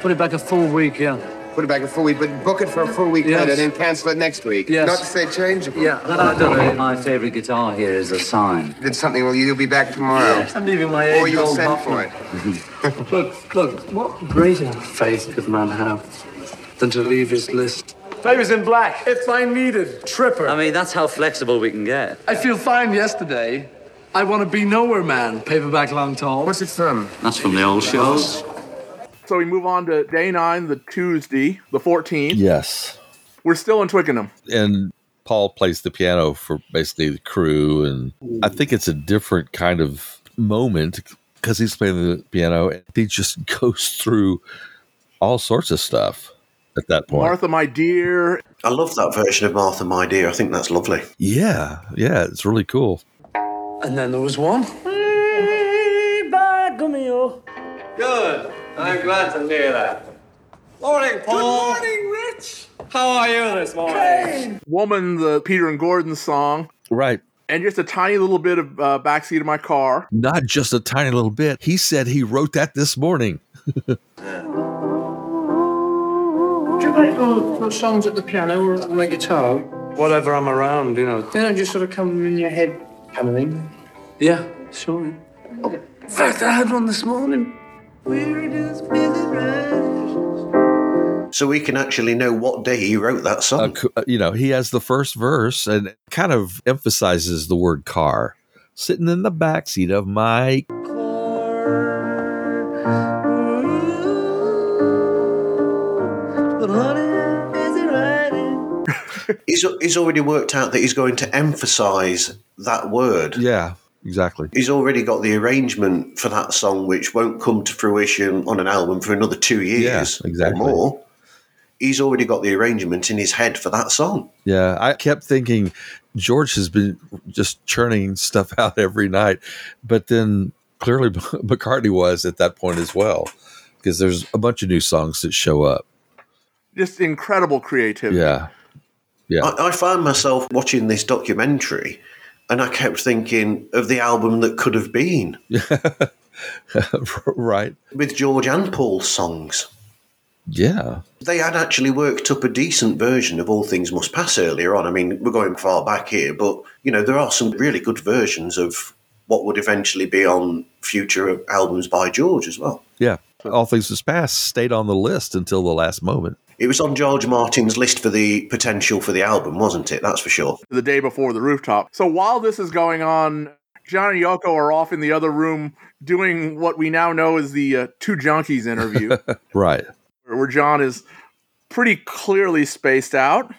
put it back a full week, yeah. Put it back a full week, but book it for a full week Yes. later, then cancel it next week. Yes. Not to say changeable. Yeah, I don't know. My favourite guitar here is a sign. Did something, well, you'll be back tomorrow. Yes, I'm leaving my Or you'll old send for it. Look, look, what greater faith could man have than to leave his list? Favors in black, if I needed, tripper. I mean, that's how flexible we can get. I feel fine yesterday. I want to be nowhere man, paperback long tall. What's it from? That's from the old shows. So we move on to day nine, the Tuesday, the 14th. Yes. We're still in Twickenham. And Paul plays the piano for basically the crew, and I think it's a different kind of moment because he's playing the piano and he just goes through all sorts of stuff at that point. Martha, my dear. I love that version of Martha, my dear. I think that's lovely. Yeah, yeah, it's really cool. And then there was one. Oh. Good. I'm glad to hear that. Morning, Paul. Good morning, Rich. How are you this morning? Woman, the Peter and Gordon song. Right. And just a tiny little bit of uh, backseat of my car. Not just a tiny little bit. He said he wrote that this morning. Do you write your, your songs at the piano or on the guitar? Whatever I'm around, you know. They don't just sort of come in your head kind of thing. Yeah, sure. In fact, I had one this morning. So so we can actually know what day he wrote that song. Uh, you know, he has the first verse and kind of emphasizes the word car. Sitting in the backseat of my car. he's, he's already worked out that he's going to emphasize that word. Yeah, exactly. He's already got the arrangement for that song, which won't come to fruition on an album for another two years Yeah, exactly. or more. He's already got the arrangement in his head for that song. Yeah, I kept thinking George has been just churning stuff out every night, but then clearly McCartney was at that point as well, because there's a bunch of new songs that show up. Just incredible creativity. Yeah, yeah, I, I found myself watching this documentary and I kept thinking of the album that could have been. right. With George and Paul's songs. Yeah, They had actually worked up a decent version of All Things Must Pass earlier on. I mean, we're going far back here, but, you know, there are some really good versions of what would eventually be on future albums by George as well. yeah. All things Must Pass stayed on the list until the last moment. It was on George Martin's list for the potential for the album, wasn't it? That's for sure. the day before the rooftop. So while this is going on, John and Yoko are off in the other room doing what we now know is the uh, two junkies interview, Right. where John is pretty clearly spaced out.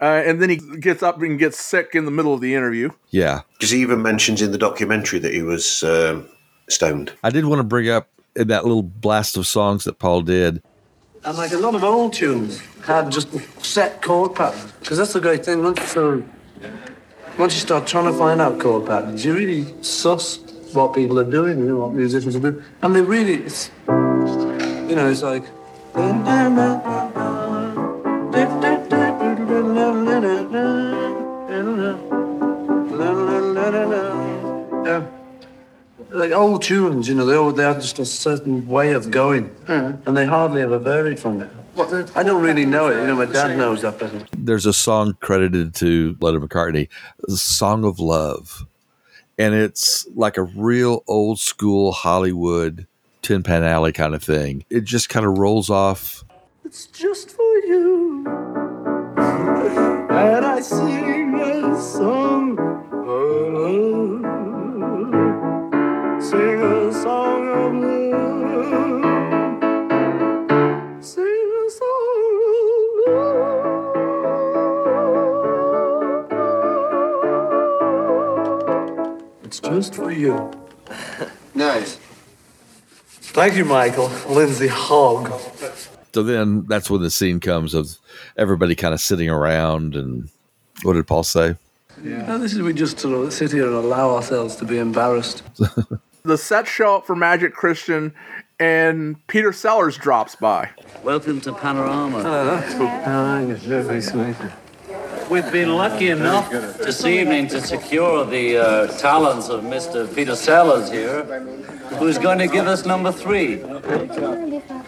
Uh, and then he gets up and gets sick in the middle of the interview. Yeah. Because he even mentions in the documentary that he was um, stoned. I did want to bring up in that little blast of songs that Paul did. And like a lot of old tunes had just set chord patterns. Because that's the great thing. Once sort once you start trying to find out chord patterns, you really suss what people are doing, you know, what musicians are doing. And they really, it's, you know, it's like. Like old tunes, you know, they all they have just a certain way of going, hmm. and they hardly ever varied from it. I don't really know it. You know, my dad knows that better. There's a song credited to Lennon McCartney, "Song of Love," and it's like a real old school Hollywood Tin Pan Alley kind of thing. It just kind of rolls off. It's just for you. And I sing a song just for you. Nice. Thank you, Michael. Lindsay Hogg. So then that's when the scene comes of everybody kind of sitting around and what did Paul say? No, this is we just sort of sit here and allow ourselves to be embarrassed. The sets show up for Magic Christian, and Peter Sellers drops by. Welcome to Panorama. Oh, very sweet. We've been lucky enough this evening to secure the uh, talents of Mr. Peter Sellers here, who's going to give us number three.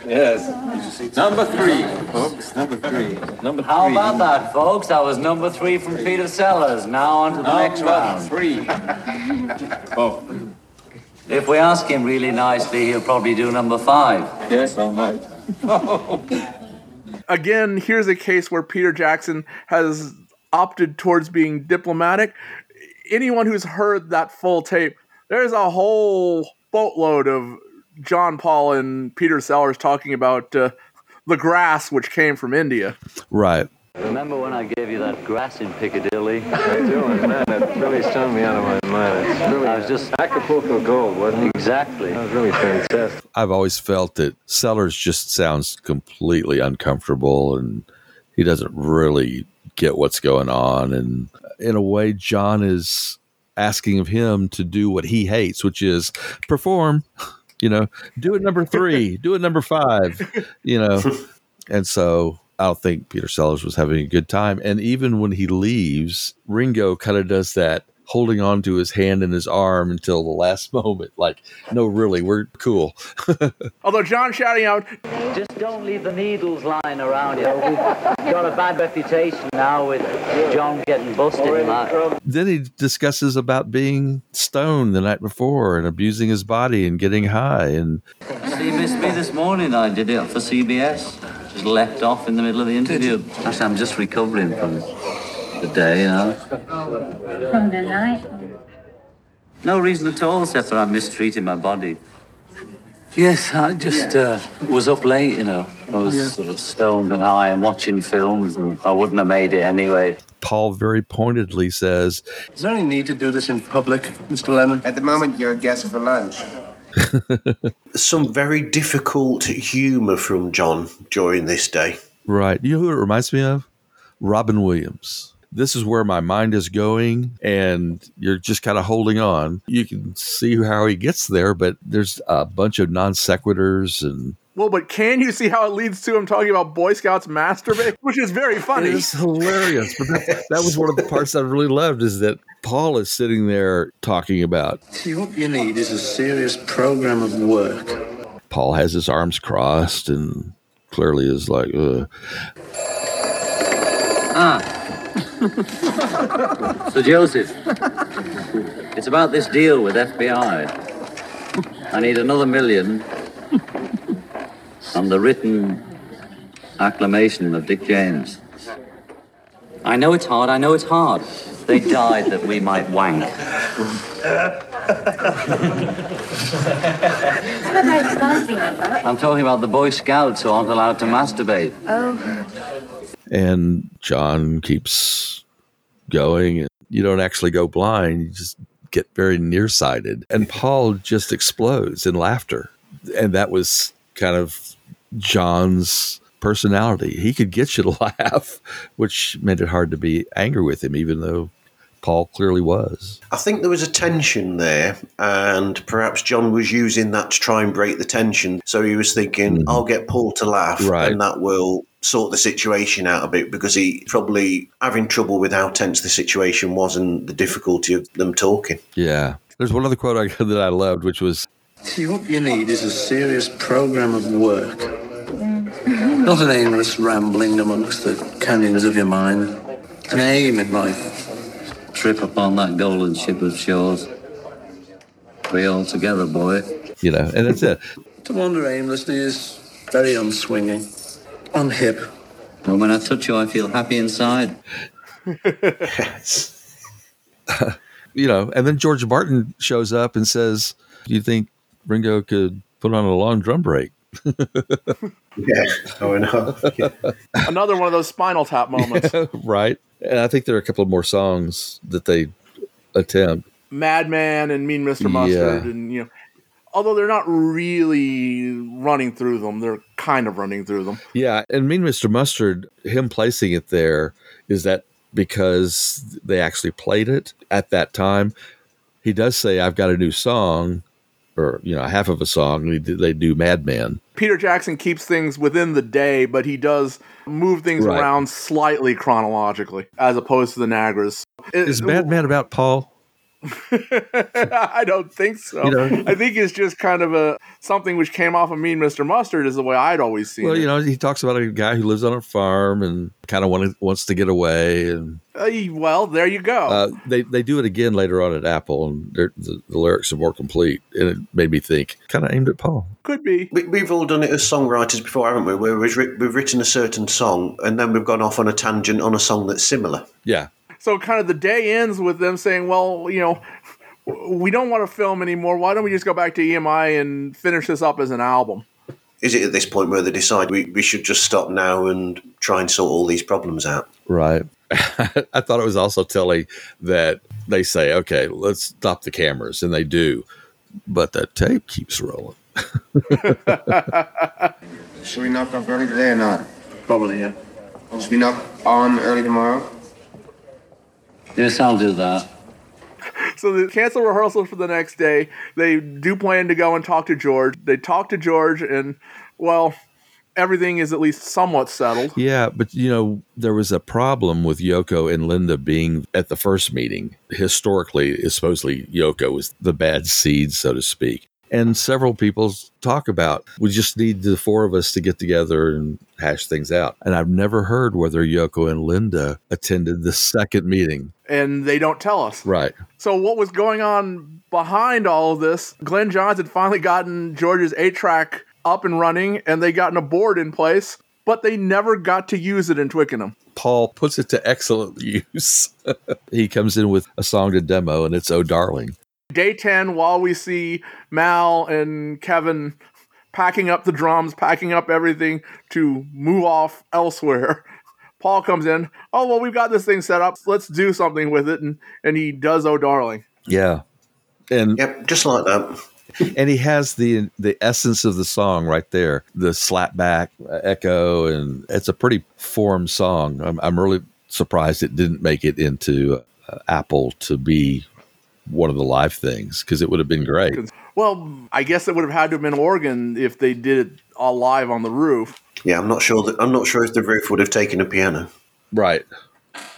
Yes. Number three, folks. Number three. Number How about that, folks? That was number three from Peter Sellers. Now on to the next Number round. three. Oh, If we ask him really nicely, he'll probably do number five. yes, all right. Again, here's a case where Peter Jackson has opted towards being diplomatic. Anyone who's heard that full tape, there's a whole boatload of John Paul and Peter Sellers talking about uh, the grass which came from India. Right. Remember when I gave you that grass in Piccadilly? I do, and man, that really stung me out of my mind. It's really I was just Acapulco Gold, wasn't it? exactly. That was really fantastic. I've always felt that Sellers just sounds completely uncomfortable and he doesn't really get what's going on. And in a way, John is asking of him to do what he hates, which is perform, you know, do it number three, do it number five, you know. And so I don't think Peter Sellers was having a good time. And even when he leaves, Ringo kind of does that holding on to his hand and his arm until the last moment. Like, no, really, we're cool. Although John shouting out, Just don't leave the needles lying around. You know, we've got a bad reputation now with John getting busted and then he discusses about being stoned the night before and abusing his body and getting high and So you missed me this morning. I did it for CBS. Just left off in the middle of the interview. Actually, I'm just recovering from the day, you know. From the night. No reason at all, except that I'm mistreating my body. Yes, I just uh, was up late, you know. I was Yeah. sort of stoned and high and watching films, and I wouldn't have made it anyway. Paul very pointedly says, Is there any need to do this in public, Mr. Lennon? At the moment, you're a guest for lunch. Some very difficult humour from John during this day. Right. You know who it reminds me of? Robin Williams. This is where my mind is going, and you're just kind of holding on. You can see how he gets there, but there's a bunch of non sequiturs and Well, but can you see how it leads to him talking about Boy Scouts masturbate, which is very funny. It's hilarious. But that, that was one of the parts I really loved is that Paul is sitting there talking about. See, what you need is a serious program of work. Paul has his arms crossed and clearly is like, Ugh. Ah. so, Joseph, it's about this deal with EMI. I need another million on the written acclamation of Dick James. I know it's hard, I know it's hard. They died that we might wank. I'm talking about the Boy Scouts who aren't allowed to masturbate. Oh. And John keeps going. And you don't actually go blind, you just get very nearsighted. And Paul just explodes in laughter. And that was kind of John's personality. He could get you to laugh, which made it hard to be angry with him, even though Paul clearly was. I think there was a tension there, and perhaps John was using that to try and break the tension. So he was thinking, mm-hmm. I'll get Paul to laugh, Right. and that will sort the situation out a bit because he probably having trouble with how tense the situation was and the difficulty of them talking. Yeah. There's one other quote I, that I loved, which was, See, what you need is a serious program of work. Not an aimless rambling amongst the canyons of your mind. An aim in life. Trip upon that golden ship of shores. We all together, boy. you know, and that's it. To wander aimlessly is very unswinging, unhip. And when I touch you, I feel happy inside. yes. you know, and then George Martin shows up and says, Do you think Ringo could put on a long drum break? Yeah, oh, I know. Another one of those Spinal Tap moments. right. And I think there are a couple more songs that they attempt. Madman and Mean Mr. Mustard, Yeah. and you know, although they're not really running through them, they're kind of running through them. Yeah. And Mean Mr. Mustard, him placing it there, is that because they actually played it at that time? He does say, I've got a new song, or, you know, half of a song. They do, Madman. Peter Jackson keeps things within the day, but he does move things Right. around slightly chronologically, as opposed to the Nagras. It- Is Madman about Paul? I don't think so. You know- I think it's just kind of a something which came off of Mean Mr. Mustard is the way I'd always seen it. Well, it. you know, he talks about a guy who lives on a farm and kind of wanted, wants to get away. And Uh, well, there you go. uh, they, they do it again later on at Apple, and the, the lyrics are more complete. And it made me think, kind of aimed at Paul. Could be. We, we've all done it as songwriters before, haven't we? Where we've, we've written a certain song and then we've gone off on a tangent on a song that's similar. Yeah. So kind of the day ends with them saying, "Well, you know, we don't want to film anymore. Why don't we just go back to EMI and finish this up as an album?" Is it at this point where they decide we, we should just stop now and try and sort all these problems out? Right. I thought it was also telling that they say, okay, let's stop the cameras. And they do. But the tape keeps rolling. Should we knock off early today or not? Probably, yeah. Should we knock on early tomorrow? Yes, I'll do that. So they cancel rehearsal for the next day. They do plan to go and talk to George. They talk to George, and well, everything is at least somewhat settled. Yeah, but you know, there was a problem with Yoko and Linda being at the first meeting. Historically, supposedly Yoko was the bad seed, so to speak. And several people talk about we just need the four of us to get together and hash things out. And I've never heard whether Yoko and Linda attended the second meeting. And they don't tell us. Right. So what was going on behind all of this? Glyn Johns had finally gotten George's eight track up and running, and they gotten a board in place. but they never got to use it in Twickenham. Paul puts it to excellent use. he comes in with a song to demo, and it's "Oh Darling." Day 10, while we see Mal and Kevin packing up the drums, packing up everything to move off elsewhere, Paul comes in. Oh, well, we've got this thing set up. Let's do something with it. And, and he does Oh Darling. Yeah, and yep, just like that. and he has the the essence of the song right there, the slap back echo, and it's a pretty formed song. I'm, I'm really surprised it didn't make it into uh, Apple to be one of the live things because it would have been great. Well, I guess it would have had to have been organ if they did it all live on the roof. Yeah, I'm not sure that I'm not sure if the roof would have taken a piano. Right.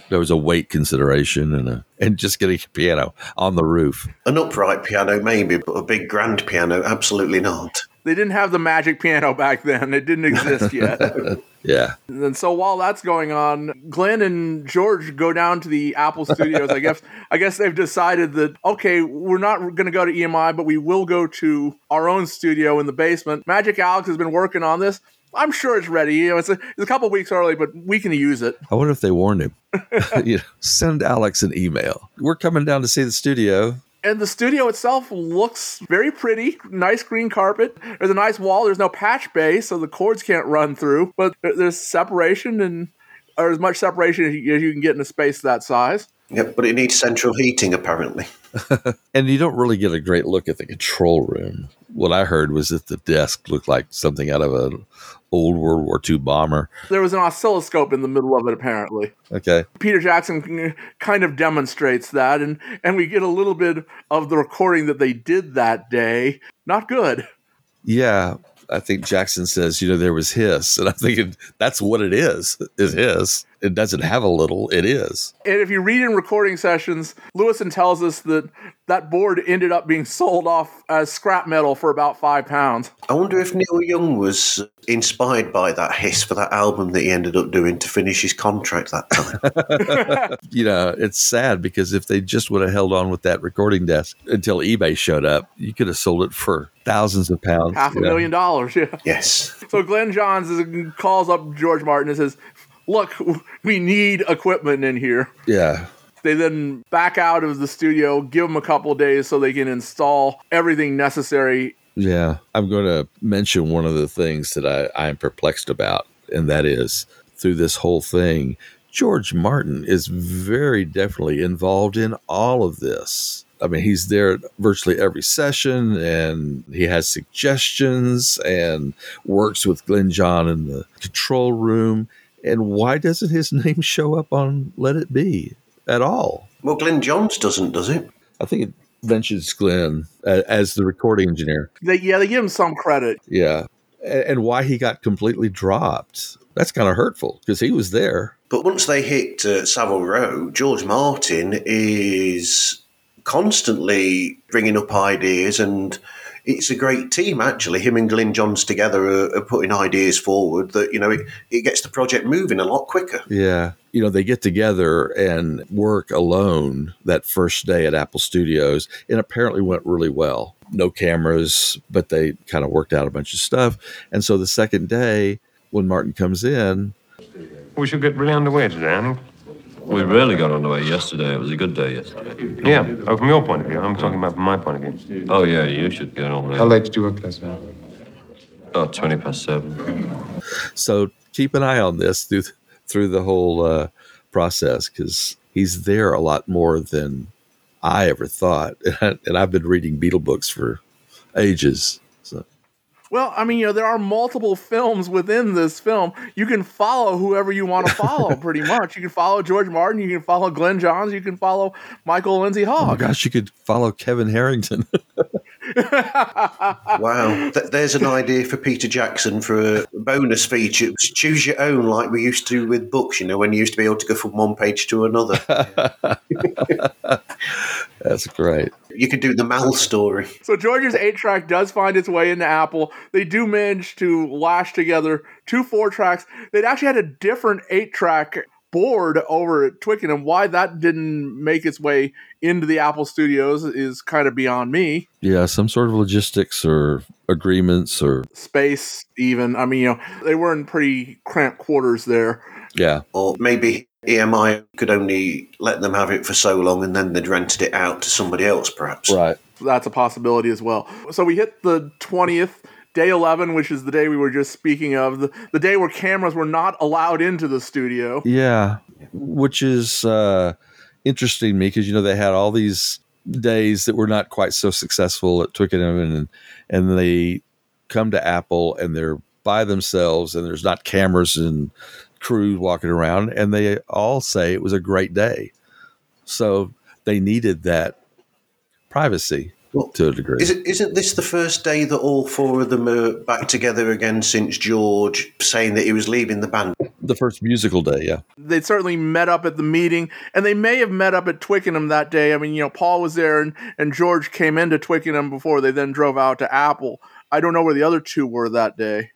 There was a weight consideration and a and just getting a piano on the roof. An upright piano, maybe, but a big grand piano, absolutely not. They didn't have the magic piano back then. It didn't exist yet. yeah. And so while that's going on, Glyn and George go down to the Apple Studios. I guess I guess they've decided that okay, we're not going to go to EMI, but we will go to our own studio in the basement. Magic Alex has been working on this. I'm sure it's ready. You know, it's a, it's a couple weeks early, but we can use it. I wonder if they warned him. you know, send Alex an email. We're coming down to see the studio. And the studio itself looks very pretty. Nice green carpet. There's a nice wall. There's no patch bay, so the cords can't run through. But there's separation and or as much separation as you, can get in a space that size. Yep, but it needs central heating apparently. and you don't really get a great look at the control room. What I heard was that the desk looked like something out of an old World War II bomber. There was an oscilloscope in the middle of it, apparently. Okay. Peter Jackson kind of demonstrates that, and, and we get a little bit of the recording that they did that day. Not good. Yeah, I think Jackson says, you know, there was hiss, and I'm thinking that's what it is. Is hiss. It doesn't have a little. It is. And if you read in recording sessions, Lewisohn tells us that that board ended up being sold off as scrap metal for about five pounds. I wonder if Neil Young was inspired by that hiss for that album that he ended up doing to finish his contract that time. you know, it's sad because if they just would have held on with that recording desk until eBay showed up, you could have sold it for thousands of pounds. Half a million dollars, yeah. Yes. So Glyn Johns is, calls up George Martin and says, Look, we need equipment in here. Yeah. They then back out of the studio, give them a couple days so they can install everything necessary. Yeah. I'm going to mention one of the things that I, I'm perplexed about, and that is through this whole thing, George Martin is very definitely involved in all of this. I mean, he's there at virtually every session and he has suggestions and works with Glyn John in the control room. And why doesn't his name show up on Let It Be at all? Well, Glyn Johns doesn't, does it? I think it mentions Glyn as the recording engineer. They, yeah, they give him some credit. Yeah. And why he got completely dropped. That's kind of hurtful because he was there. But once they hit uh, Savile Row, George Martin is constantly bringing up ideas and it's a great team actually. Him and Glyn Johns together are, are, putting ideas forward that you know it, it gets the project moving a lot quicker. Yeah, you know they get together and work alone that first day at Apple Studios, and apparently went really well. No cameras, but they kind of worked out a bunch of stuff. And so the second day, when Martin comes in, we should get really underway today, I think. We really got underway yesterday. It was a good day yesterday. Yeah, oh, from your point of view. I'm talking about from my point of view. Oh, yeah, you should get on there. How late did you work last night? Oh, 20 past seven. So keep an eye on this through, through the whole uh, process because he's there a lot more than I ever thought. And I've been reading Beatle books for ages. Well, I mean, you know, there are multiple films within this film. You can follow whoever you want to follow, pretty much. You can follow George Martin, you can follow Glyn Johns, you can follow Michael Lindsay oh Hogg. Oh gosh, you could follow Kevin Harrington. wow, Th- there's an idea for Peter Jackson for a bonus feature. Choose your own, like we used to with books. You know, when you used to be able to go from one page to another. That's great. You could do the Mal story. So George's eight track does find its way into Apple. They do manage to lash together two four tracks. They'd actually had a different eight track board over at Twickenham. Why that didn't make its way into the Apple Studios is kind of beyond me. Yeah, some sort of logistics or agreements or Space, even. I mean, you know, they were in pretty cramped quarters there. yeah. Or maybe EMI could only let them have it for so long and then they'd rented it out to somebody else, perhaps. Right. That's a possibility as well. So we hit the 20th, day 11, which is the day we were just speaking of, the, the day where cameras were not allowed into the studio. Yeah, which is uh, interesting to me because you know they had all these days that were not quite so successful at Twickenham, and and they come to Apple and they're by themselves, and there's not cameras and crew walking around, and they all say it was a great day. So they needed that privacy to a degree. Is it, isn't this the first day that all four of them are back together again since George saying that he was leaving the band? the first musical day, yeah. They certainly met up at the meeting, and they may have met up at Twickenham that day. I mean, you know, Paul was there, and, and George came into Twickenham before they then drove out to Apple. I don't know where the other two were that day.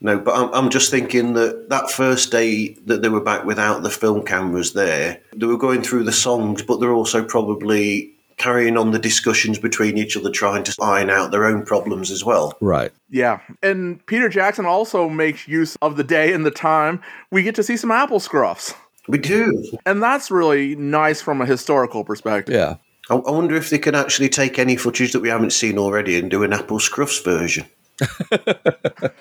No, but I'm, I'm just thinking that that first day that they were back without the film cameras there, they were going through the songs, but they're also probably carrying on the discussions between each other, trying to iron out their own problems as well. Right. Yeah. And Peter Jackson also makes use of the day and the time. We get to see some apple scruffs. We do. And that's really nice from a historical perspective. Yeah. I, I wonder if they can actually take any footage that we haven't seen already and do an Apple Scruffs version.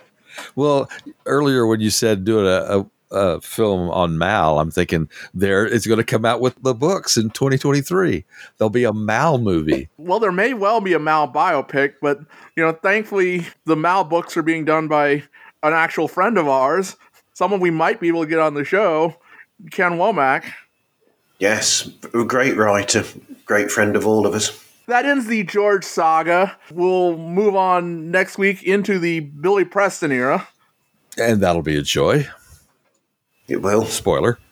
Well, earlier when you said doing a, a, a film on Mal, I'm thinking there it's going to come out with the books in 2023. There'll be a Mal movie. Well, there may well be a Mal biopic, but you know, thankfully the Mal books are being done by an actual friend of ours, someone we might be able to get on the show, Ken Womack. Yes, a great writer, great friend of all of us. That ends the George saga. We'll move on next week into the Billy Preston era. And that'll be a joy. It will. Spoiler.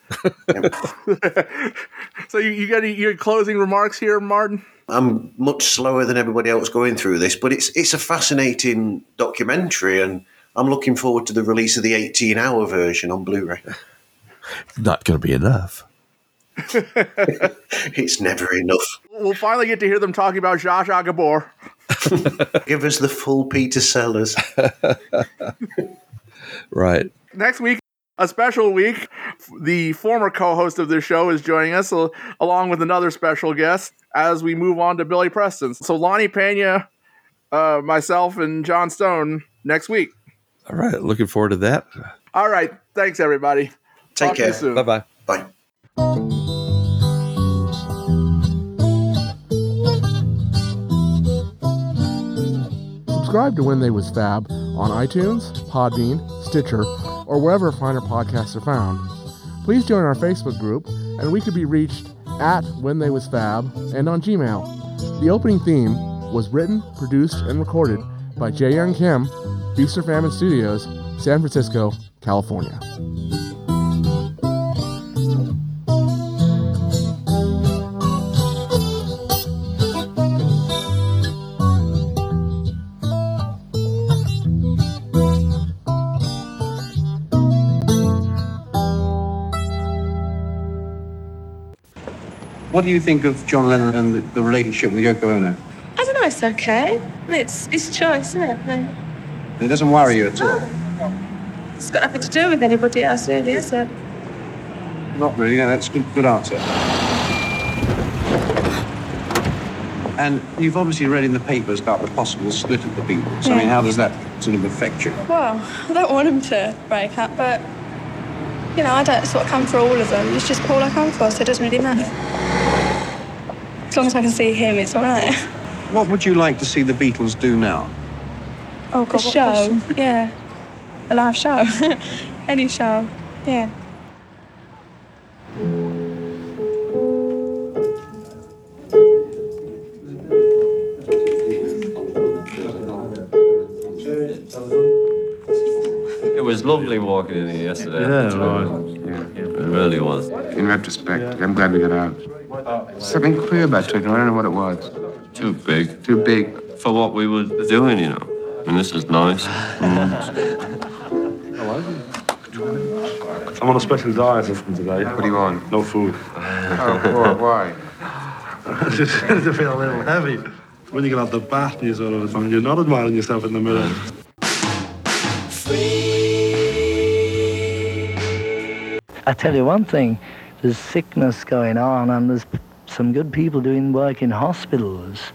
So you, you got any, your closing remarks here, Martin? I'm much slower than everybody else going through this, but it's it's a fascinating documentary, and I'm looking forward to the release of the 18 hour version on Blu-ray. Not going to be enough. it's never enough. We'll finally get to hear them talking about Zsa Zsa Gabor. Give us the full Peter Sellers. Right. Next week, a special week. The former co-host of this show is joining us, along with another special guest, as we move on to Billy Preston. So Lonnie Pena, uh, myself, and John Stone next week. All right. Looking forward to that. All right. Thanks, everybody. Take Talk care. Bye bye. Bye. Subscribe to When They Was Fab on iTunes, Podbean, Stitcher, or wherever finer podcasts are found. Please join our Facebook group, and we could be reached at When They Was Fab and on Gmail. The opening theme was written, produced, and recorded by Jae Young Kim, Feast or Famine Studios, San Francisco, California. What do you think of John Lennon and the, the relationship with Yoko Ono? I don't know, it's okay. It's his choice, isn't it? It doesn't worry you at all. Oh. It's got nothing to do with anybody else, really, is it? Not really. No, that's a good, good answer. And you've obviously read in the papers about the possible split of the Beatles. I mean, how does that sort of affect you? Well, I don't want them to break up, but, you know, I don't sort of come for all of them. It's just Paul I come for, so it doesn't really matter. As long as I can see him, it's all right. What would you like to see the Beatles do now? Oh, God. A show, yeah. A live show. Any show, yeah. It was lovely walking in here yesterday. Yeah, it right. It really was. In retrospect, I'm glad we got out. Something queer about Twickenham. I don't know what it was. Too big. Too big. For what we were doing, you know. And this is nice. Mm. I'm on a special diet from today. What do you want? No food. Oh, why? I just started to feel a little heavy. When you get out the bath and you sort of, and you're not admiring yourself in the mirror. I tell you one thing, there's sickness going on and there's some good people doing work in hospitals,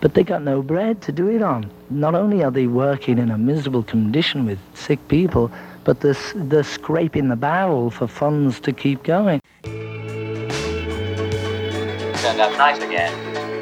but they got no bread to do it on. Not only are they working in a miserable condition with sick people, but they're, they're scraping the barrel for funds to keep going. Turned out nice again.